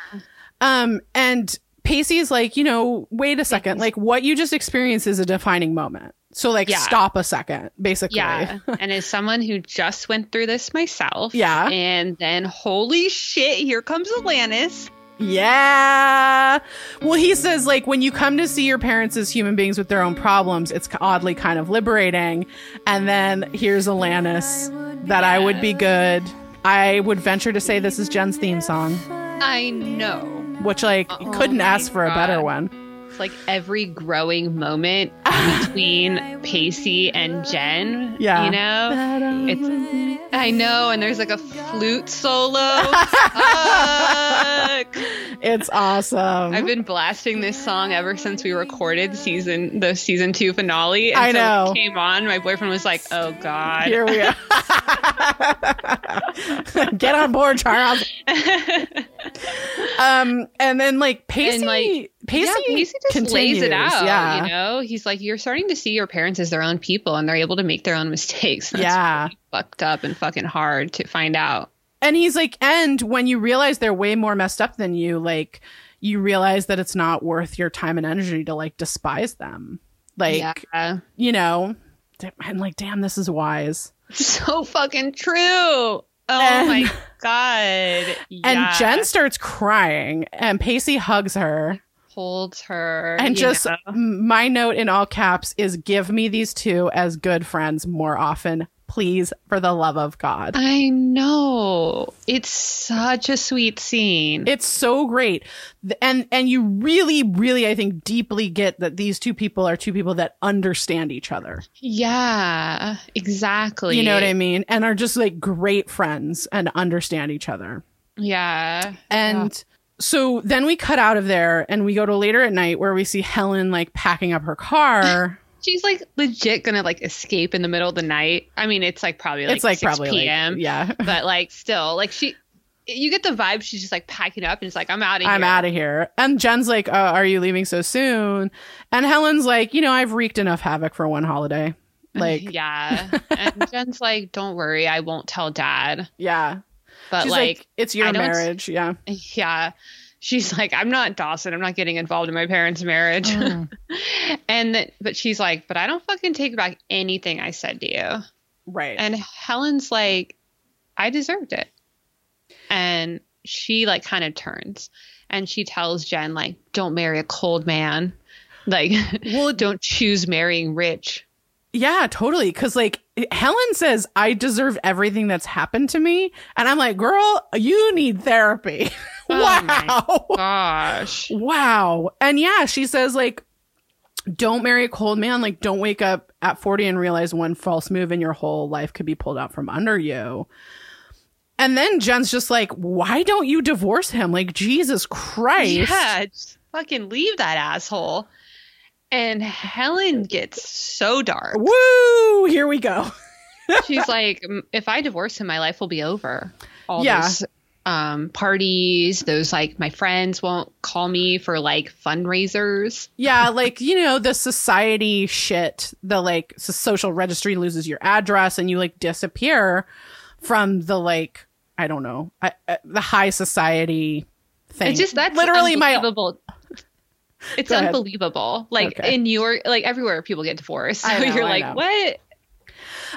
Um, and Pacey's like, you know, wait a second, like what you just experienced is a defining moment. So like Yeah. stop a second, basically. Yeah. and as someone who just went through this myself. Yeah. And then, holy shit, here comes Alanis. Yeah. Well, he says like when you come to see your parents as human beings with their own problems, it's oddly kind of liberating. And then here's Alanis that I would be good. I would venture to say this is Jen's theme song, I know. which like Oh couldn't ask for a better one. It's like every growing moment between Pacey and Jen. Yeah. You know? It's I know, and there's like a flute solo. It's awesome. I've been blasting this song ever since we recorded season the season two finale. And I so know. It came on, my boyfriend was like, "Oh God." Here we are. Get on board, Charles. Um, and then like Pacey, And, like, Pacey, yeah, Pacey just lays it out. Yeah, You know, he's like, you're starting to see your parents as their own people, and they're able to make their own mistakes. That's Yeah. really fucked up and fucking hard to find out. and he's like, and when you realize they're way more messed up than you, like you realize that it's not worth your time and energy to like despise them. Like, yeah. you know, and like, damn, this is wise. So fucking true. Oh And- my god. And Jen starts crying, and Pacey hugs her. Holds her And just know. my note in all caps is give me these two as good friends more often, please, for the love of God. I know. It's such a sweet scene. It's so great. And and you really really I think deeply get that these two people are two people that understand each other. yeah, exactly. You know what I mean? And are just like great friends and understand each other. Yeah. And so then we cut out of there and we go to later at night where we see Helen like packing up her car. She's like legit gonna like escape in the middle of the night. I mean, it's like probably like it's like 6 probably p.m. like yeah. but like still, like she, you get the vibe she's just like packing up and it's like I'm out of here. I'm out of here. And Jen's like, uh, "Are you leaving so soon?" And Helen's like, "You know, I've wreaked enough havoc for one holiday." Like, yeah. And Jen's like, "Don't worry, I won't tell Dad." yeah. But She's like, like, "It's your I don't s- marriage." Yeah. yeah. She's like, I'm not Dawson. I'm not getting involved in my parents' marriage. Mm. and that, but she's like, but I don't fucking take back anything I said to you. Right. And Helen's like, I deserved it. And she like kind of turns and she tells Jen like, don't marry a cold man. Like, well, don't choose marrying rich. Yeah, totally. Because like Helen says, "I deserve everything that's happened to me," and I'm like, "Girl, you need therapy." Oh wow. Gosh. Wow. And yeah, she says like don't marry a cold man, like don't wake up at 40 and realize one false move and your whole life could be pulled out from under you. And then Jen's just like, "Why don't you divorce him? Like Jesus Christ." Yeah, fucking leave that asshole. And Helen gets so dark. Woo! Here we go. She's like, if I divorce him, my life will be over. All Yeah. those um, parties, those like my friends won't call me for like fundraisers. Yeah, like, you know, the society shit, the like social registry loses your address and you like disappear from the like, I don't know, I, uh, the high society thing. It's just that's literally my. It's Go ahead. unbelievable. Like Okay. in New York, like everywhere, people get divorced. So know, you're I like, know. what?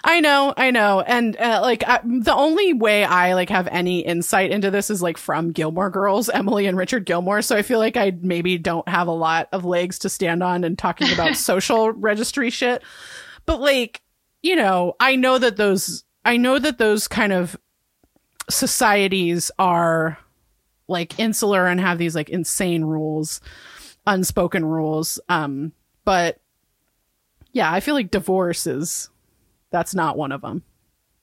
I know, I know, and uh, like I, the only way I like have any insight into this is like from Gilmore Girls, Emily and Richard Gilmore. So I feel like I maybe don't have a lot of legs to stand on and talking about social registry shit. But like, you know, I know that those, I know that those kind of societies are like insular and have these like insane rules, unspoken rules. Um, but yeah, I feel like divorce is that's not one of them.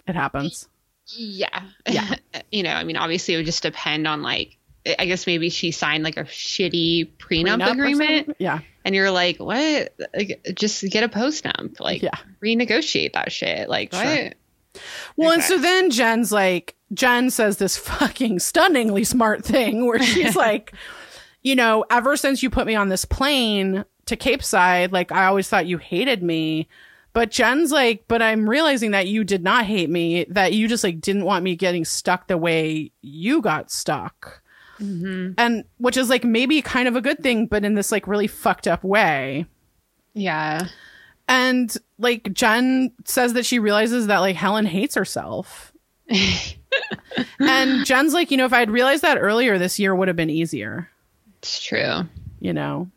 It happens. Yeah. Yeah. you know, I mean, obviously it would just depend on like, I guess maybe she signed like a shitty prenup, Prenup agreement. Yeah. and you're like, what? Like, just get a post nump. Like, Yeah. renegotiate that shit. Like, Sure. what? Well, and so then Jen's like, Jen says this fucking stunningly smart thing where she's like, you know, ever since you put me on this plane to Capeside, like I always thought you hated me. But Jen's like, but I'm realizing that you did not hate me, that you just like didn't want me getting stuck the way you got stuck. Mm-hmm. And which is like maybe kind of a good thing, but in this like really fucked up way. Yeah. And like Jen says that she realizes that like Helen hates herself. and Jen's like, you know, if I had realized that earlier this year would have been easier, It's true. you know.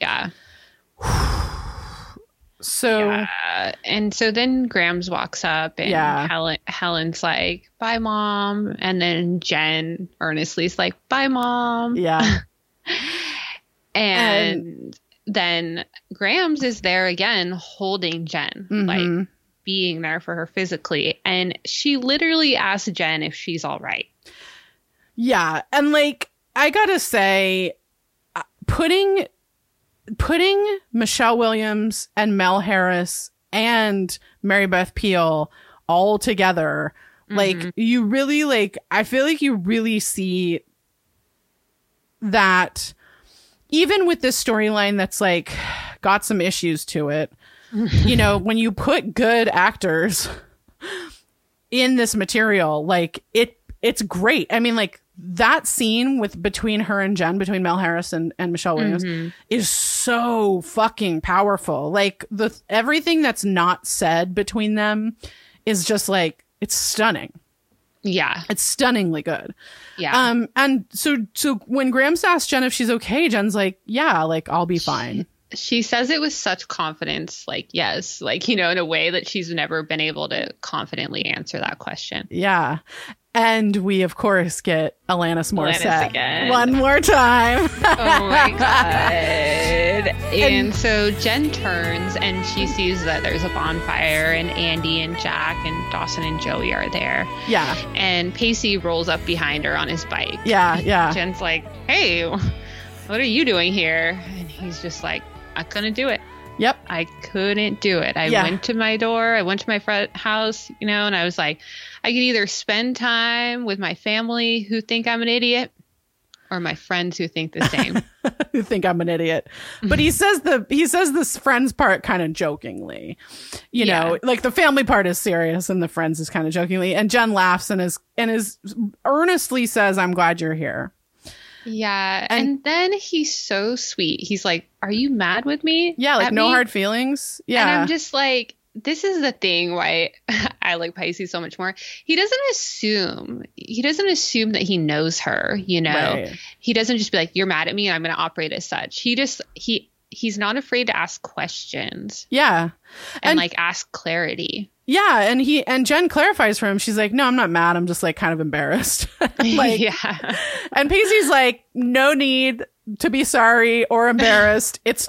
Yeah. So Uh, and so then Grams walks up and Yeah. Helen, Helen's like, bye, mom. And then Jen earnestly's like, bye, mom. yeah. And, then Grams is there again holding Jen, like Mhm. being there for her physically. And she literally asks Jen if she's all right. Yeah, and like I gotta say, uh, putting putting Michelle Williams and Mel Harris and Mary Beth Peil all together, like you really like. I feel like you really see that even with this storyline that's like got some issues to it. you know, when you put good actors in this material, like it it's great. I mean, like that scene with between her and Jen, between Mel Harris and, and Michelle Williams, Mhm. is so fucking powerful. Like the everything that's not said between them is just like it's stunning. Yeah. It's stunningly good. Yeah. Um, and so so when Grams asks Jen if she's okay, Jen's like, yeah, like I'll be fine. she says it with such confidence, like, yes, like, you know, in a way that she's never been able to confidently answer that question. Yeah. And we of course get Alanis Morissette Alanis one more time. Oh my God. And so Jen turns and she sees that there's a bonfire, and Andie and Jack and Dawson and Joey are there. yeah. And Pacey rolls up behind her on his bike. Yeah. Yeah. Jen's like, hey, what are you doing here? And he's just like, I couldn't do it. Yep. I couldn't do it. I Yeah. went to my door, I went to my front house, you know, and I was like, I could either spend time with my family who think I'm an idiot or my friends who think the same. who think I'm an idiot. But he says the he says this friends part kind of jokingly. You know, like the family part is serious and the friends is kind of jokingly. And Jen laughs and is and is earnestly says, I'm glad you're here. Yeah. And- And, then he's so sweet. He's like, Are you mad with me? Yeah, like no me?" hard feelings. Yeah. And I'm just like, this is the thing why I like Pacey's so much more. He doesn't assume. He doesn't assume that he knows her, you know. Right. He doesn't just be like, "You're mad at me and I'm going to operate as such." He just he he's not afraid to ask questions Yeah. and, And- like ask clarity. Yeah, and he and Jen clarifies for him. She's like, "No, I'm not mad. I'm just like kind of embarrassed." like, yeah. and Pacey's like, "No need to be sorry or embarrassed. It's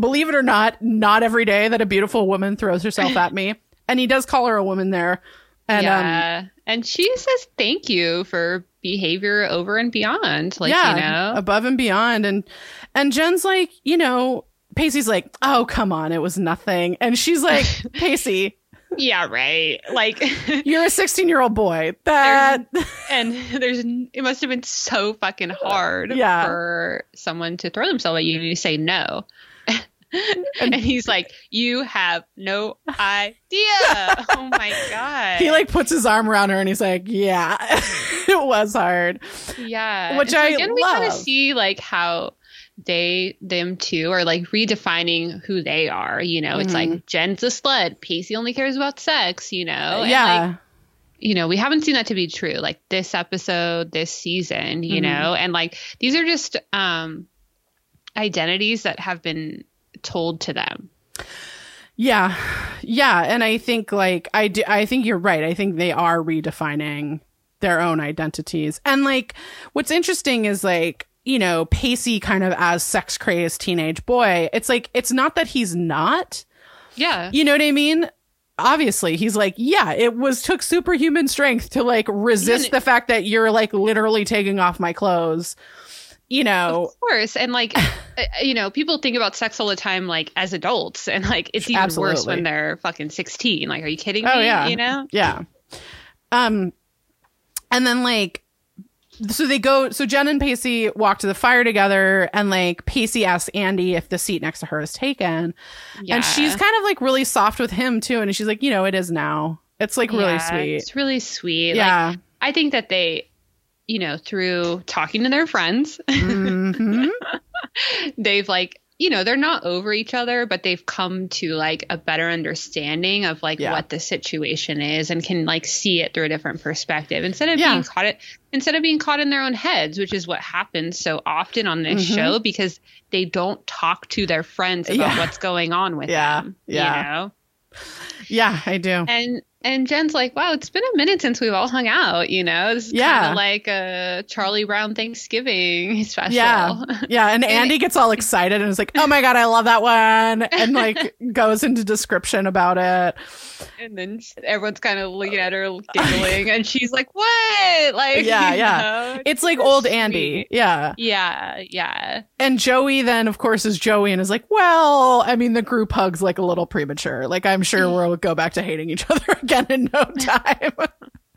believe it or not, not every day that a beautiful woman throws herself at me." And he does call her a woman there. And um, yeah. and she says thank you for behavior over and beyond. Like, yeah, you know. above and beyond. And and Jen's like, you know, Pacey's like, "Oh, come on, it was nothing." And she's like, "Pacey, yeah, right. Like you're a 16 year old boy. That and there's it must have been so fucking hard Yeah. for someone to throw themselves at you and you say no and he's like you have no idea oh my god he like puts his arm around her and he's like, "Yeah, it was hard." yeah which And I again we kind of see like how they them too are like redefining who they are you know it's Mm-hmm. like jen's a slut pacey only cares about sex you know And, like, yeah, you know, we haven't seen that to be true. Like this episode, this season, you Mhm. know, and like these are just um identities that have been told to them. yeah, yeah. And I think like I do, I think you're right. I think they are redefining their own identities. And like, what's interesting is like. You know, Pacey kind of as sex crazed teenage boy. It's like, it's not that he's not, Yeah. You know what I mean? Obviously, he's like, yeah, it was took superhuman strength to like resist the fact that you're like literally taking off my clothes. You know, Of course. And like, uh, you know, people think about sex all the time, like as adults, and like it's even worse when they're fucking 16. Like, are you kidding Oh, me? yeah. You know? yeah. Um, and then like, so they go. So Jen and Pacey walk to the fire together, and like Pacey asks Andie if the seat next to her is taken, Yeah. and she's kind of like really soft with him too, and she's like, you know, it is now. It's like really Yeah, sweet. It's really sweet. Like, Yeah. I think that they, you know, through talking to their friends, Mhm. they've like you know they're not over each other but they've come to like a better understanding of like Yeah. what the situation is and can like see it through a different perspective instead of Yeah. being caught it instead of being caught in their own heads which is what happens so often on this Mhm. show because they don't talk to their friends about Yeah. what's going on with Yeah. them Yeah. you know Yeah, I do. and and Jen's like, wow, it's been a minute since we've all hung out, you know? This is Yeah. kind of like a Charlie Brown Thanksgiving special. Yeah. Yeah. And Andie gets all excited and is like, oh my God, I love that one. And like goes into description about it. And then everyone's kind of looking at her, giggling, and she's like, "What?" Like, Yeah, yeah. know? It's like old. Andie. Yeah. Yeah, yeah, And Joey then, of course, is Joey and is like, well, I mean, the group hugs like a little premature. Like, I'm sure we'll go back to hating each other again in no time.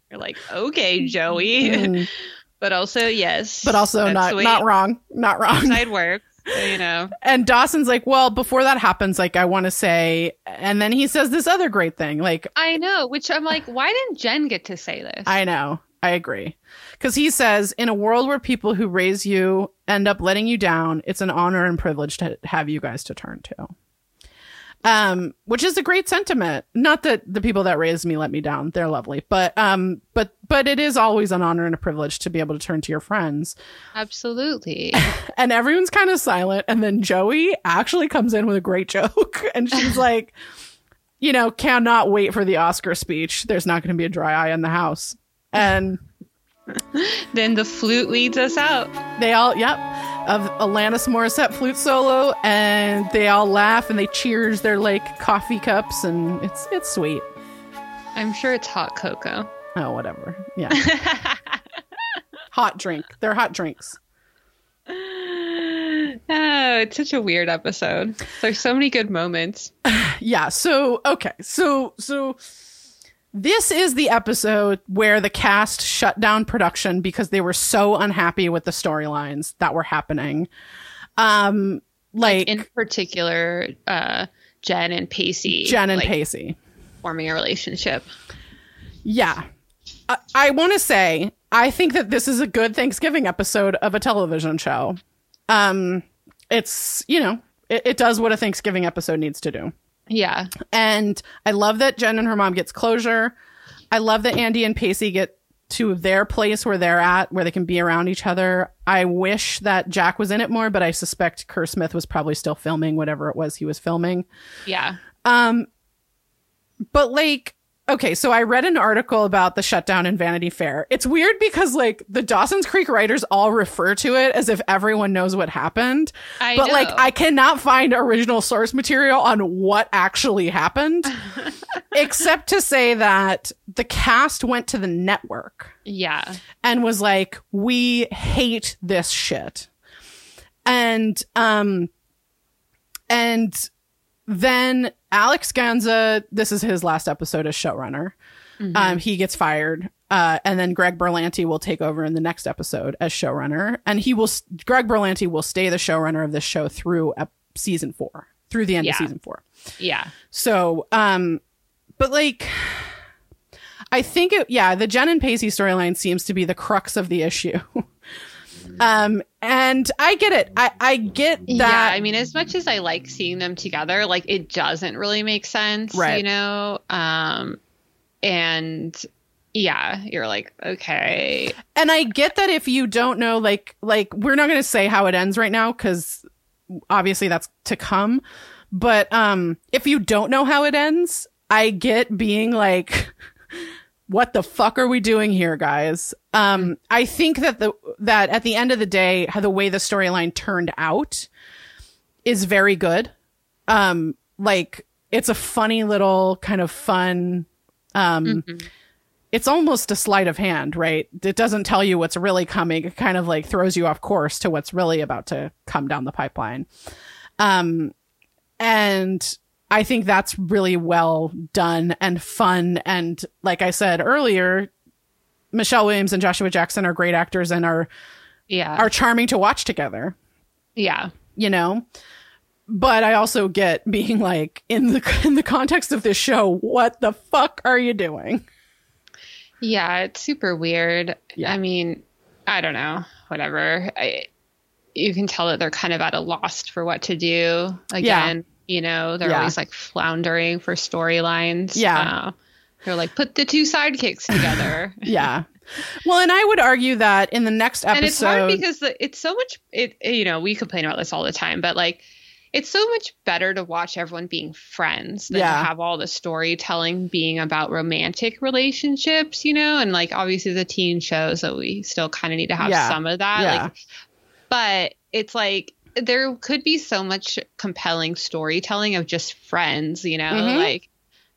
You're like, okay, Joey, Mm. but also yes, but also not, way not wrong. Not wrong. Side work, you know. And Dawson's like, well, before that happens, like, I want to say, and then he says this other great thing. Like, I know, which I'm like, why didn't Jen get to say this? I know. I agree. Because he says, in a world where people who raise you end up letting you down, it's an honor and privilege to have you guys to turn to. Um, which is a great sentiment. Not that the people that raised me let me down; they're lovely, but um, but but it is always an honor and a privilege to be able to turn to your friends. Absolutely. and everyone's kind of silent, and then Joey actually comes in with a great joke, and she's like, "You know, cannot wait for the Oscar speech. There's not going to be a dry eye in the house." And then the flute leads us out. They all, yep, of Alanis Morissette flute solo, and they all laugh and they cheers their like coffee cups, and it's it's sweet. I'm sure it's hot cocoa. Oh, whatever. Yeah. hot drink. They're hot drinks. Oh, it's such a weird episode. There's so many good moments. yeah. So, okay. So, so this is the episode where the cast shut down production because they were so unhappy with the storylines that were happening. Um, like, like in particular, uh, Jen and Pacey. Jen and like, Pacey forming a relationship. Yeah. I, I want to say, I think that this is a good Thanksgiving episode of a television show. Um, it's, you know, it, it does what a Thanksgiving episode needs to do. Yeah. And I love that Jen and her mom gets closure. I love that Andie and Pacey get to their place where they're at, where they can be around each other. I wish that Jack was in it more, but I suspect Kerr Smith was probably still filming whatever it was he was filming. Yeah. Um, but like, Okay, so I read an article about the shutdown in Vanity Fair. It's weird because like the Dawson's Creek writers all refer to it as if everyone knows what happened. I but know. like I cannot find original source material on what actually happened except to say that the cast went to the network. Yeah. And was like, "We hate this shit." And um and then Alex Gansa, this is his last episode as showrunner. Mm-hmm. Um, he gets fired. Uh, and then Greg Berlanti will take over in the next episode as showrunner. And he will, Greg Berlanti will stay the showrunner of this show through ep- season four, through the end yeah. of season four. Yeah. So, um, but like, I think it, yeah, the Jen and Pacey storyline seems to be the crux of the issue. Um, and I get it. I, I get that. Yeah, I mean, as much as I like seeing them together, like it doesn't really make sense, right. you know? Um, and yeah, you're like, okay. And I get that if you don't know, like, like we're not going to say how it ends right now because obviously that's to come. But um, if you don't know how it ends, I get being like, what the fuck are we doing here, guys? Um, I think that the that at the end of the day, how the way the storyline turned out is very good. Um, like it's a funny little kind of fun. Um, mm-hmm. it's almost a sleight of hand, right? It doesn't tell you what's really coming. It kind of like throws you off course to what's really about to come down the pipeline. Um, and I think that's really well done and fun. And like I said earlier, Michelle Williams and Joshua Jackson are great actors and are yeah are charming to watch together. Yeah, you know. But I also get being like in the in the context of this show, what the fuck are you doing? Yeah, it's super weird. Yeah. I mean, I don't know, whatever. I, you can tell that they're kind of at a loss for what to do. Again, yeah. You know, they're Yeah. always like floundering for storylines. Yeah. Uh, they're like, put the two sidekicks together. Yeah. Well, and I would argue that in the next episode, and it's hard because the, it's so much it you know we complain about this all the time but like it's so much better to watch everyone being friends than Yeah. to have all the storytelling being about romantic relationships you know and like obviously the teen shows that we still kind of need to have Yeah. some of that Yeah. like but it's like there could be so much compelling storytelling of just friends you know Mhm. like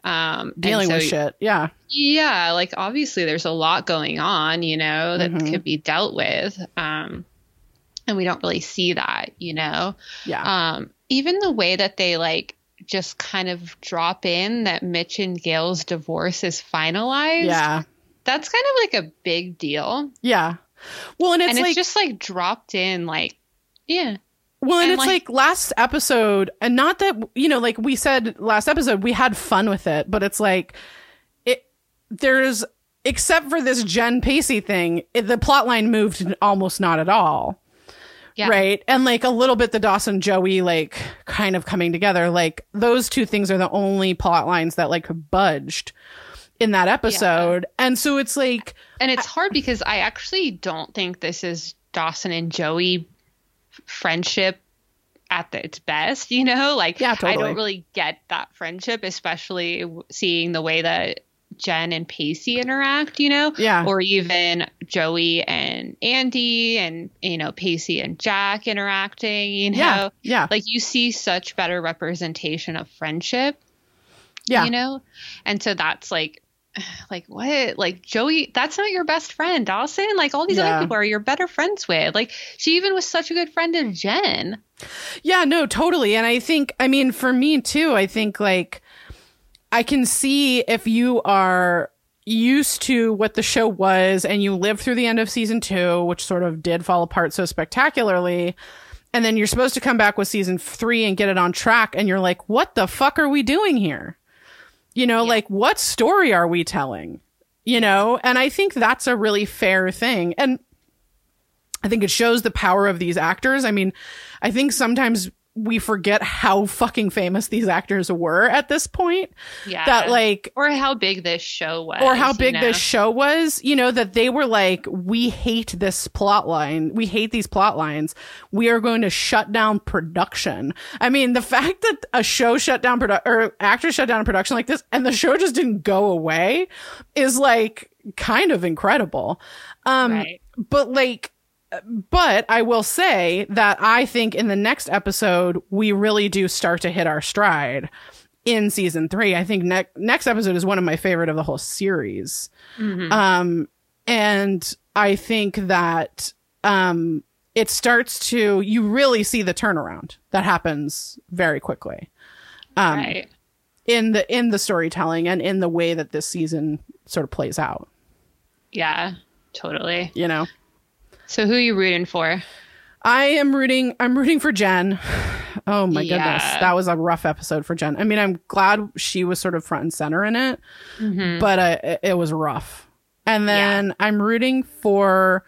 um dealing with shit. Yeah. yeah like obviously there's a lot going on you know that Mhm. could be dealt with um and we don't really see that you know Yeah. um even the way that they like just kind of drop in that Mitch and Gail's divorce is finalized yeah. that's kind of like a big deal Yeah. Well, and it's and it's like just like dropped in like yeah Well, and, And, it's like- like, last episode, and not that you know, like we said last episode, we had fun with it, but it's like it. There's except for this Jen Pacey thing, it, the plot line moved almost not at all. Yeah. Right. And like a little bit the Dawson Joey like kind of coming together. Like those two things are the only plot lines that like budged in that episode. And so it's like And it's hard because I actually don't think this is Dawson and Joey friendship at the, its best, you know? Like Yeah, I don't really get that friendship, especially seeing the way that Jen and Pacey interact, you know? Yeah. Or even Joey and Andie and, you know, Pacey and Jack interacting, you know? yeah. Yeah. Like you see such better representation of friendship yeah. you know and so that's like like what like joey that's not your best friend dawson like all these Yeah. other people are your better friends with like she even was such a good friend of jen Yeah, no, totally. And I think, I mean, for me too, I think like I can see if you are used to what the show was and you lived through the end of season two, which sort of did fall apart so spectacularly. And then you're supposed to come back with season three and get it on track. And you're like, what the fuck are we doing here? You know, like what story are we telling? You know, and I think that's a really fair thing. And I think it shows the power of these actors. I mean, I think sometimes we forget how fucking famous these actors were at this point. yeah That like or how big this show was or how you big know? this show was, you know, that they were like, we hate this plot line. We hate these plot lines. We are going to shut down production. I mean, the fact that a show shut down produ- or actors shut down a production like this and the show just didn't go away is like kind of incredible. Um, right but like but I will say that I think in the next episode we really do start to hit our stride in season 3. I think ne- next episode is one of my favorite of the whole series. Mhm. Um and I think that um it starts to you really see the turnaround that happens very quickly. Um right in the in the storytelling and in the way that this season sort of plays out, yeah totally you know. So who are you rooting for I am rooting. I'm rooting for Jen. Oh my Yeah. goodness, that was a rough episode for Jen. I mean, I'm glad she was sort of front and center in it, Mhm. but uh, it, it was rough. And then I'm rooting for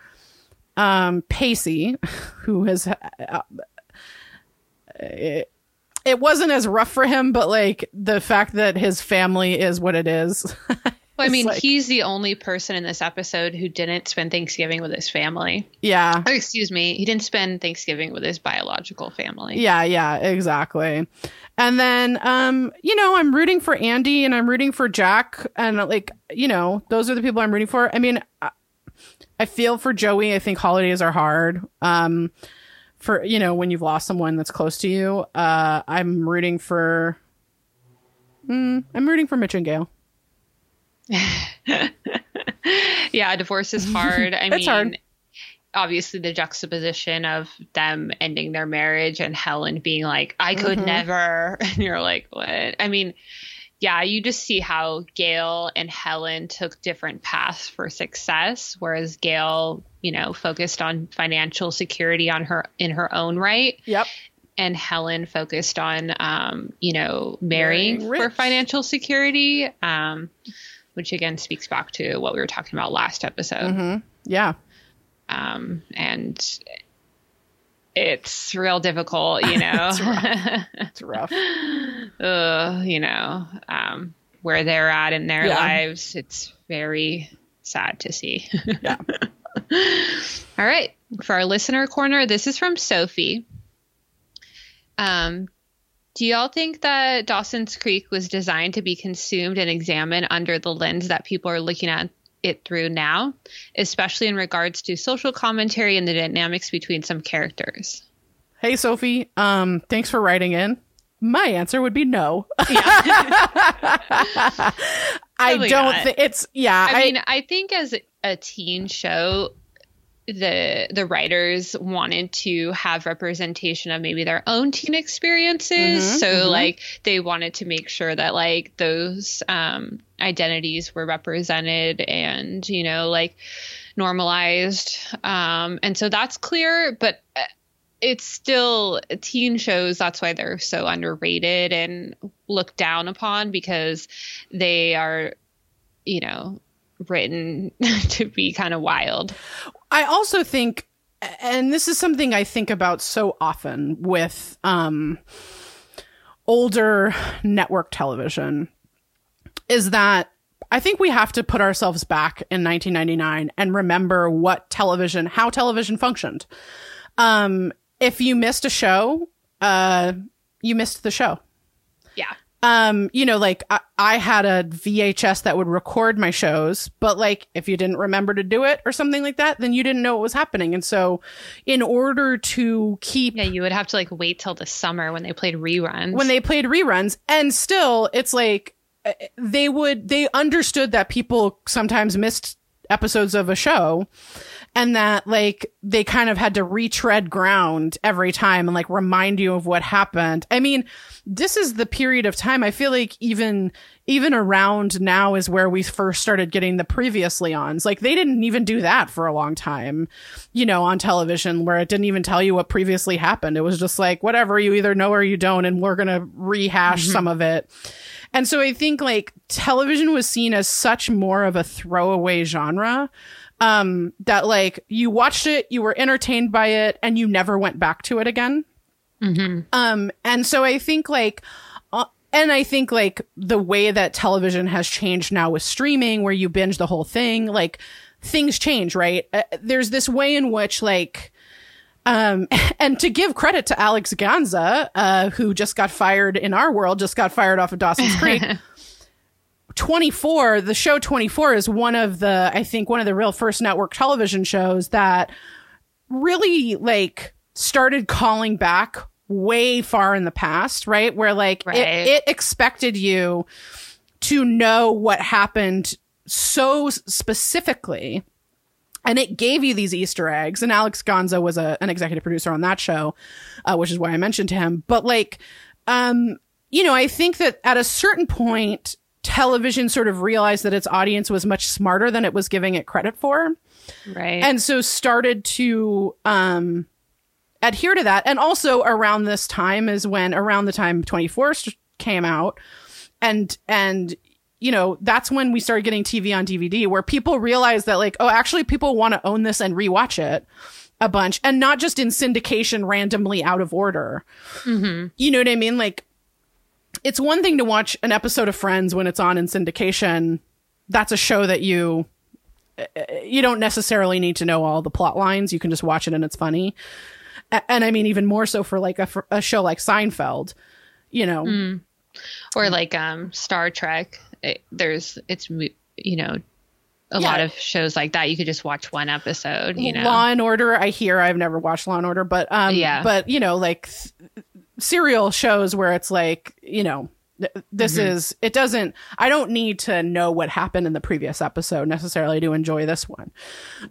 um, Pacey, who has. Uh, it, it wasn't as rough for him, but like the fact that his family is what it is. Well, I mean, like- he's the only person in this episode who didn't spend Thanksgiving with his family. yeah, Oh, excuse me, he didn't spend Thanksgiving with his biological family. Yeah, yeah, exactly. And then um, you know, I'm rooting for Andie and I'm rooting for Jack and like, you know, those are the people I'm rooting for. I mean, I, I feel for Joey. I think holidays are hard. Um for, you know, when you've lost someone that's close to you. Uh I'm rooting for mm, I'm rooting for Mitch and Gail. yeah, divorce is hard. I mean, hard. obviously the juxtaposition of them ending their marriage and Helen being like, I could Mhm. never. And you're like, what? I mean, yeah, you just see how Gail and Helen took different paths for success, whereas Gail, you know, focused on financial security on her in her own right, Yep. and Helen focused on, um, you know, marrying, Marrying for financial security, um, which again speaks back to what we were talking about last episode. Mhm. Yeah. Um, and it's real difficult, you know, It's rough. uh, you know, um, where they're at in their Yeah. lives. It's very sad to see. Yeah. All right. For our listener corner, this is from Sophie. Um, do y'all think that Dawson's Creek was designed to be consumed and examined under the lens that people are looking at it through now, especially in regards to social commentary and the dynamics between some characters? Hey Sophie, um thanks for writing in. My answer would be no. I don't think it's yeah, I, mean, I think as a teen show, the the writers wanted to have representation of maybe their own teen experiences. Mhm, so mhm. like they wanted to make sure that like those um, identities were represented and you know like normalized. Um, and so that's clear, but. uh, It's still teen shows. That's why they're so underrated and looked down upon because they are, you know, written to be kind of wild. I also think, and this is something I think about so often with um, older network television, is that I think we have to put ourselves back in 1999 and remember what television, how television functioned. Um, if you missed a show, uh, you missed the show. Um, you know, like I, I had a VHS that would record my shows, but like if you didn't remember to do it or something like that, then you didn't know what was happening. And so, in order to keep Yeah, you would have to like wait till the summer when they played reruns. when they played reruns and still it's like uh, they would they understood that people sometimes missed episodes of a show and that like they kind of had to retread ground every time and like remind you of what happened. I mean, this is the period of time I feel like even even around now is where we first started getting the previously ons. Like they didn't even do that for a long time, you know, on television where it didn't even tell you what previously happened. It was just like whatever, you either know or you don't and we're going to rehash some of it. And so I think like television was seen as such more of a throwaway genre um that like you watched it, you were entertained by it and you never went back to it again. Um and so I think like uh, and I think like the way that television has changed now with streaming where you binge the whole thing, like things change, right? Uh, there's this way in which like um, and to give credit to Alex Gansa, uh, who just got fired in our world, just got fired off of Dawson's Creek. 24, the show 24 is one of the, I think, one of the real first network television shows that really like started calling back way far in the past, right? Where like Right. it, it expected you to know what happened so specifically and it gave you these Easter eggs. And Alex Gansa was a, an executive producer on that show, uh, which is why I mentioned to him. But like, um, you know, I think that at a certain point, television sort of realized that its audience was much smarter than it was giving it credit for, right. and so started to um, adhere to that. And also around this time is when around the time Twenty Four came out, and and you know that's when we started getting TV on DVD, where people realized that like, oh, actually, people want to own this and rewatch it a bunch, and not just in syndication randomly out of order. Mm-hmm. You know what I mean? Like, it's one thing to watch an episode of Friends when it's on in syndication. That's a show that you eh, eh, you don't necessarily need to know all the plot lines. You can just watch it and it's funny. And I mean, even more so for like a, for a show like Seinfeld, you know, or like um Star Trek. It, there's it's you know a Yeah. lot of shows like that. You could just watch one episode. You know. Law and Order. I hear I've never watched Law and Order, but um, Yeah. but you know, like th- serial shows where it's like, you know, th- this Mm-hmm. is it doesn't. I don't need to know what happened in the previous episode necessarily to enjoy this one.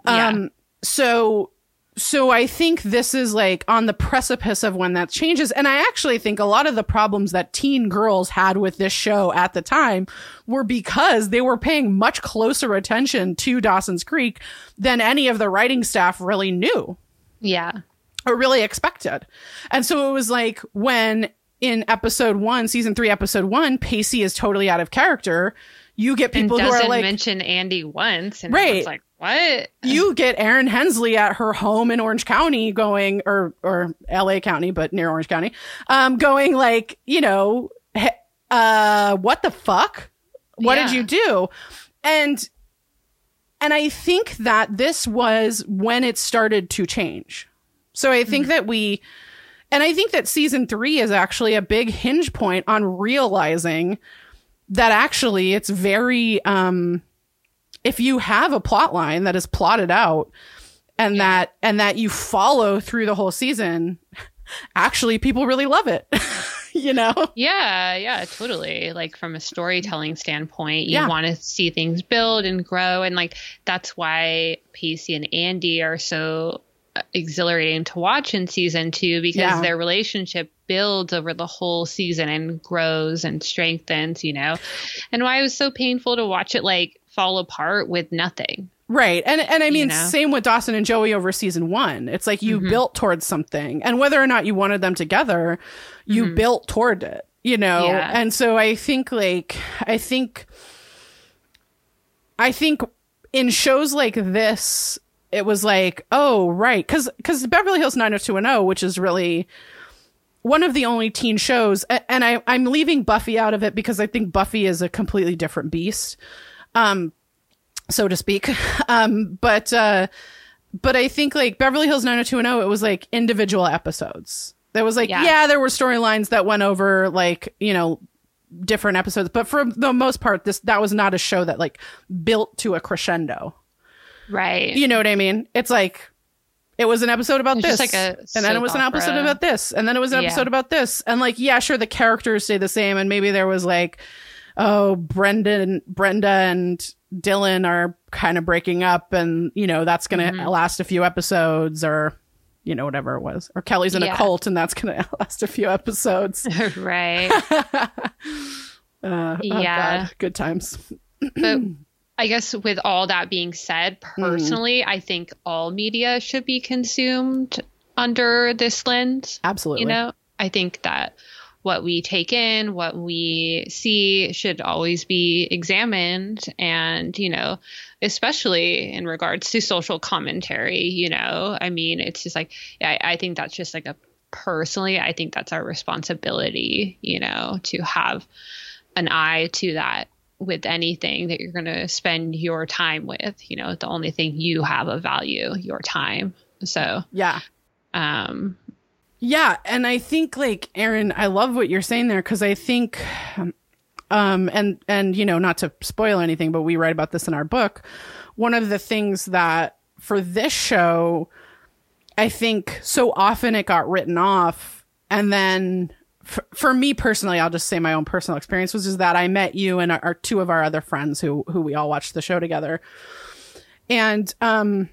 Yeah. Um, so so I think this is like on the precipice of when that changes. And I actually think a lot of the problems that teen girls had with this show at the time were because they were paying much closer attention to Dawson's Creek than any of the writing staff really knew yeah. or really expected. And so it was like when in episode one, season three, episode one, Pacey is totally out of character. You get people who are like, mention Andie once, and Right. everyone's like, what? you get Erin Hensley at her home in Orange County going, or, or LA County, but near Orange County, um, going like, you know, uh, what the fuck? What did you do? And, and I think that this was when it started to change. So I think that we, and I think that season three is actually a big hinge point on realizing that actually it's very, um, if you have a plot line that is plotted out and that and that you follow through the whole season actually people really love it you know Yeah, yeah, totally. Like from a storytelling standpoint, you Yeah. want to see things build and grow, and like that's why Pacey and Andie are so exhilarating to watch in season two because Yeah. their relationship builds over the whole season and grows and strengthens. You know, and why it was so painful to watch it like fall apart with nothing. right and and i mean know? same with dawson and joey over season one it's like you mm-hmm. built towards something and whether or not you wanted them together you mm-hmm. built toward it you know Yeah. and so i think like i think i think in shows like this, it was like, oh, right. Cause, cause Beverly Hills 90210, which is really one of the only teen shows. And I, I'm leaving Buffy out of it because I think Buffy is a completely different beast. Um, so to speak. Um, but, uh, but I think like Beverly Hills 90210, it was like individual episodes. There was like, yeah, Yeah. there were storylines that went over like, you know, different episodes, but for the most part, this, that was not a show that like built to a crescendo. Right. You know what I mean? It's like, it was an episode about It's this. like and then it was an episode about this. And then it was an Yeah. episode about this. And like, yeah, sure, the characters stay the same. And maybe there was like, oh, Brendan, Brenda and Dylan are kind of breaking up and, you know, that's going to Mm-hmm. last a few episodes or, you know, whatever it was. Or Kelly's in a cult and that's going to last a few episodes. right. Uh, oh Yeah. God, good times. but I guess with all that being said, mm-hmm. personally, I think all media should be consumed under this lens. Absolutely. You know, I think that what we take in, what we see should always be examined. And, you know, especially in regards to social commentary, you know, I mean, it's just like, I, I think that's just like a personally, I think that's our responsibility, you know, to have an eye to that with anything that you're going to spend your time with. You know, the only thing you have of value, your time. So, yeah. um, Yeah, and I think like Erin, I love what you're saying there because I think, um, and and you know, not to spoil anything, but we write about this in our book. One of the things that for this show, I think so often it got written off, and then for, for me personally, I'll just say my own personal experience was is that I met you and our, our two of our other friends who who we all watched the show together, and um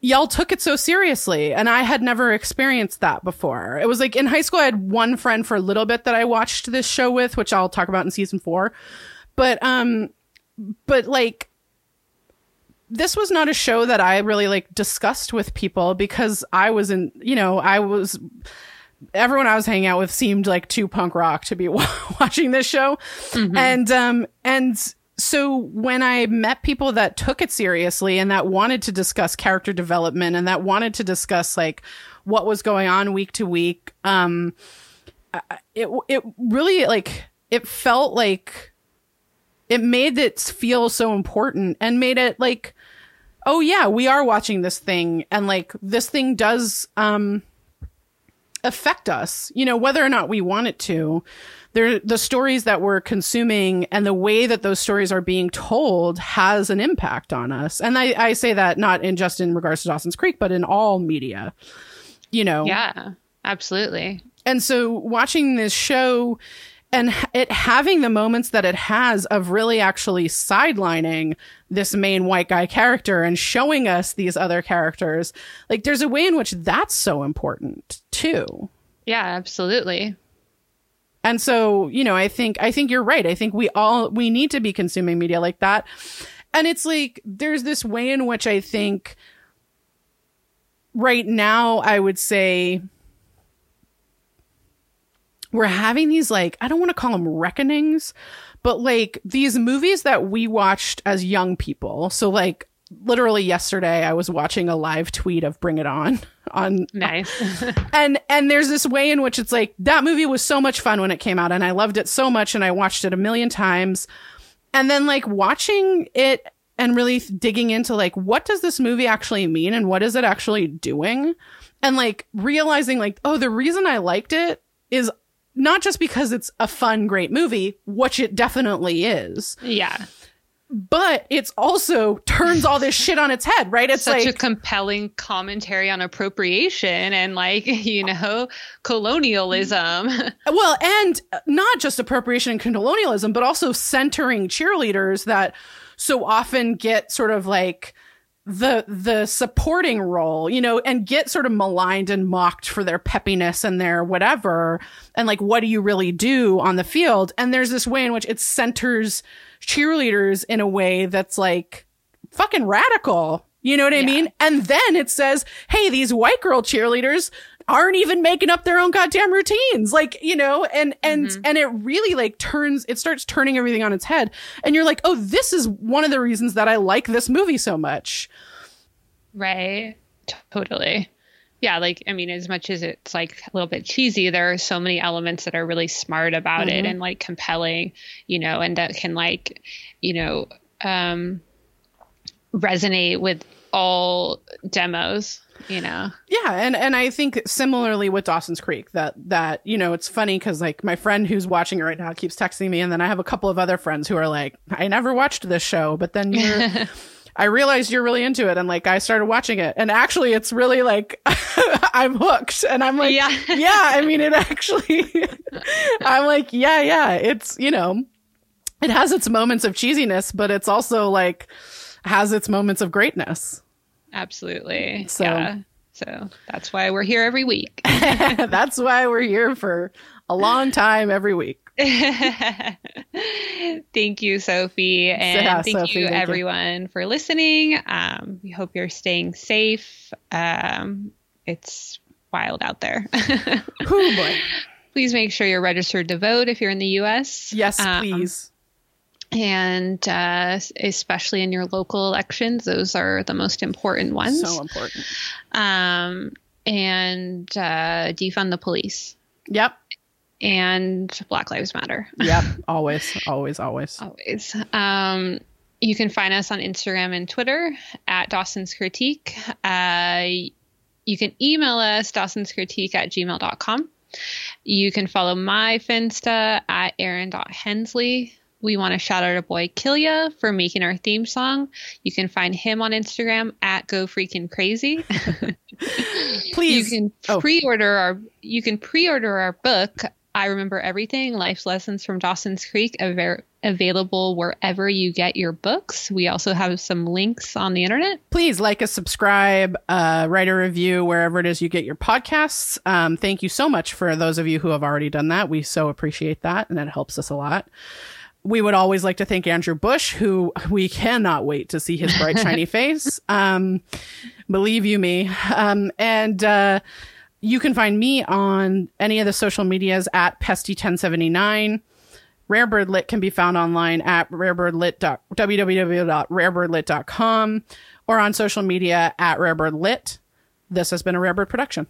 y'all took it so seriously and i had never experienced that before. It was like in high school i had one friend for a little bit that i watched this show with which i'll talk about in season four. But um but like this was not a show that i really like discussed with people because i was in you know i was everyone i was hanging out with seemed like too punk rock to be watching this show. And um and so when I met people that took it seriously and that wanted to discuss character development and that wanted to discuss like what was going on week to week, um, it it really like it felt like it made it feel so important and made it like oh yeah we are watching this thing and like this thing does um affect us you know whether or not we want it to there the stories that we're consuming and the way that those stories are being told has an impact on us and i, I say that not in just in regards to dawson's creek but in all media you know yeah, absolutely. and so watching this show and it having the moments that it has of really actually sidelining this main white guy character and showing us these other characters, like there's a way in which that's so important too. Yeah, absolutely. And so, you know, I think I think you're right. I think we all we need to be consuming media like that. And it's like there's this way in which I think right now I would say we're having these like I don't want to call them reckonings, but like these movies that we watched as young people. So like literally yesterday I was watching a live tweet of Bring It On on Nice. and and there's this way in which it's like that movie was so much fun when it came out and I loved it so much and I watched it a million times and then like watching it and really digging into like what does this movie actually mean and what is it actually doing and like realizing like oh the reason I liked it is not just because it's a fun great movie which it definitely is yeah. but it's also turns all this shit on its head right it's Such like a compelling commentary on appropriation and like, you know, colonialism. Well, and not just appropriation and colonialism, but also centering cheerleaders that so often get sort of like the the supporting role, you know, and get sort of maligned and mocked for their peppiness and their whatever. And like, what do you really do on the field? And there's this way in which it centers cheerleaders in a way that's like fucking radical. You know what I Yeah. mean? And then it says, hey, these white girl cheerleaders aren't even making up their own goddamn routines like you know and and Mhm. and it really like turns it starts turning everything on its head and you're like oh this is one of the reasons that i like this movie so much Right. Totally. Yeah, like I mean, as much as it's like a little bit cheesy, there are so many elements that are really smart about it Mhm. and like compelling, you know, and that can like, you know, um resonate with all demos, you know. yeah and and i think similarly with dawson's creek that that you know it's funny because like my friend who's watching it right now keeps texting me and then i have a couple of other friends who are like i never watched this show but then you're I realized you're really into it and like I started watching it and actually it's really like I'm hooked and I'm like Yeah. yeah I mean it actually I'm like yeah yeah it's you know it has its moments of cheesiness but it's also like has its moments of greatness Absolutely. So- yeah. So that's why we're here every week. that's why we're here for a long time every week thank you, Sophie. And Yeah, thank Sophie, you, thank you. everyone, for listening. Um, we hope you're staying safe. Um, it's wild out there. oh boy Please make sure you're registered to vote if you're in the U.S. yes Um, please And uh, especially in your local elections, those are the most important ones. so important um, and uh, defund the police yep and Black Lives Matter. yep always always always always. Um, you can find us on Instagram and Twitter at Dawson's Critique. Uh, you can email us Dawson's Critique at gmail.com. You can follow my Finsta at Erin.Hensley. We want to shout out our boy Killia for making our theme song. You can find him on Instagram at Go Freaking Crazy. please You can Oh. pre-order our you can pre-order our book. I remember everything. Life's lessons from Dawson's Creek aver- available wherever you get your books. We also have some links on the internet. please like us, subscribe, uh, write a review wherever it is you get your podcasts. Um, thank you so much for those of you who have already done that. We so appreciate that, and that helps us a lot. We would always like to thank Andrew Bush, who we cannot wait to see his bright, shiny face. Um, believe you me. Um, and uh, you can find me on any of the social medias at Pesty1079. Rarebird Lit can be found online at rarebirdlit. www.rarebirdlit.com or on social media at rarebirdlit. This has been a Rarebird production.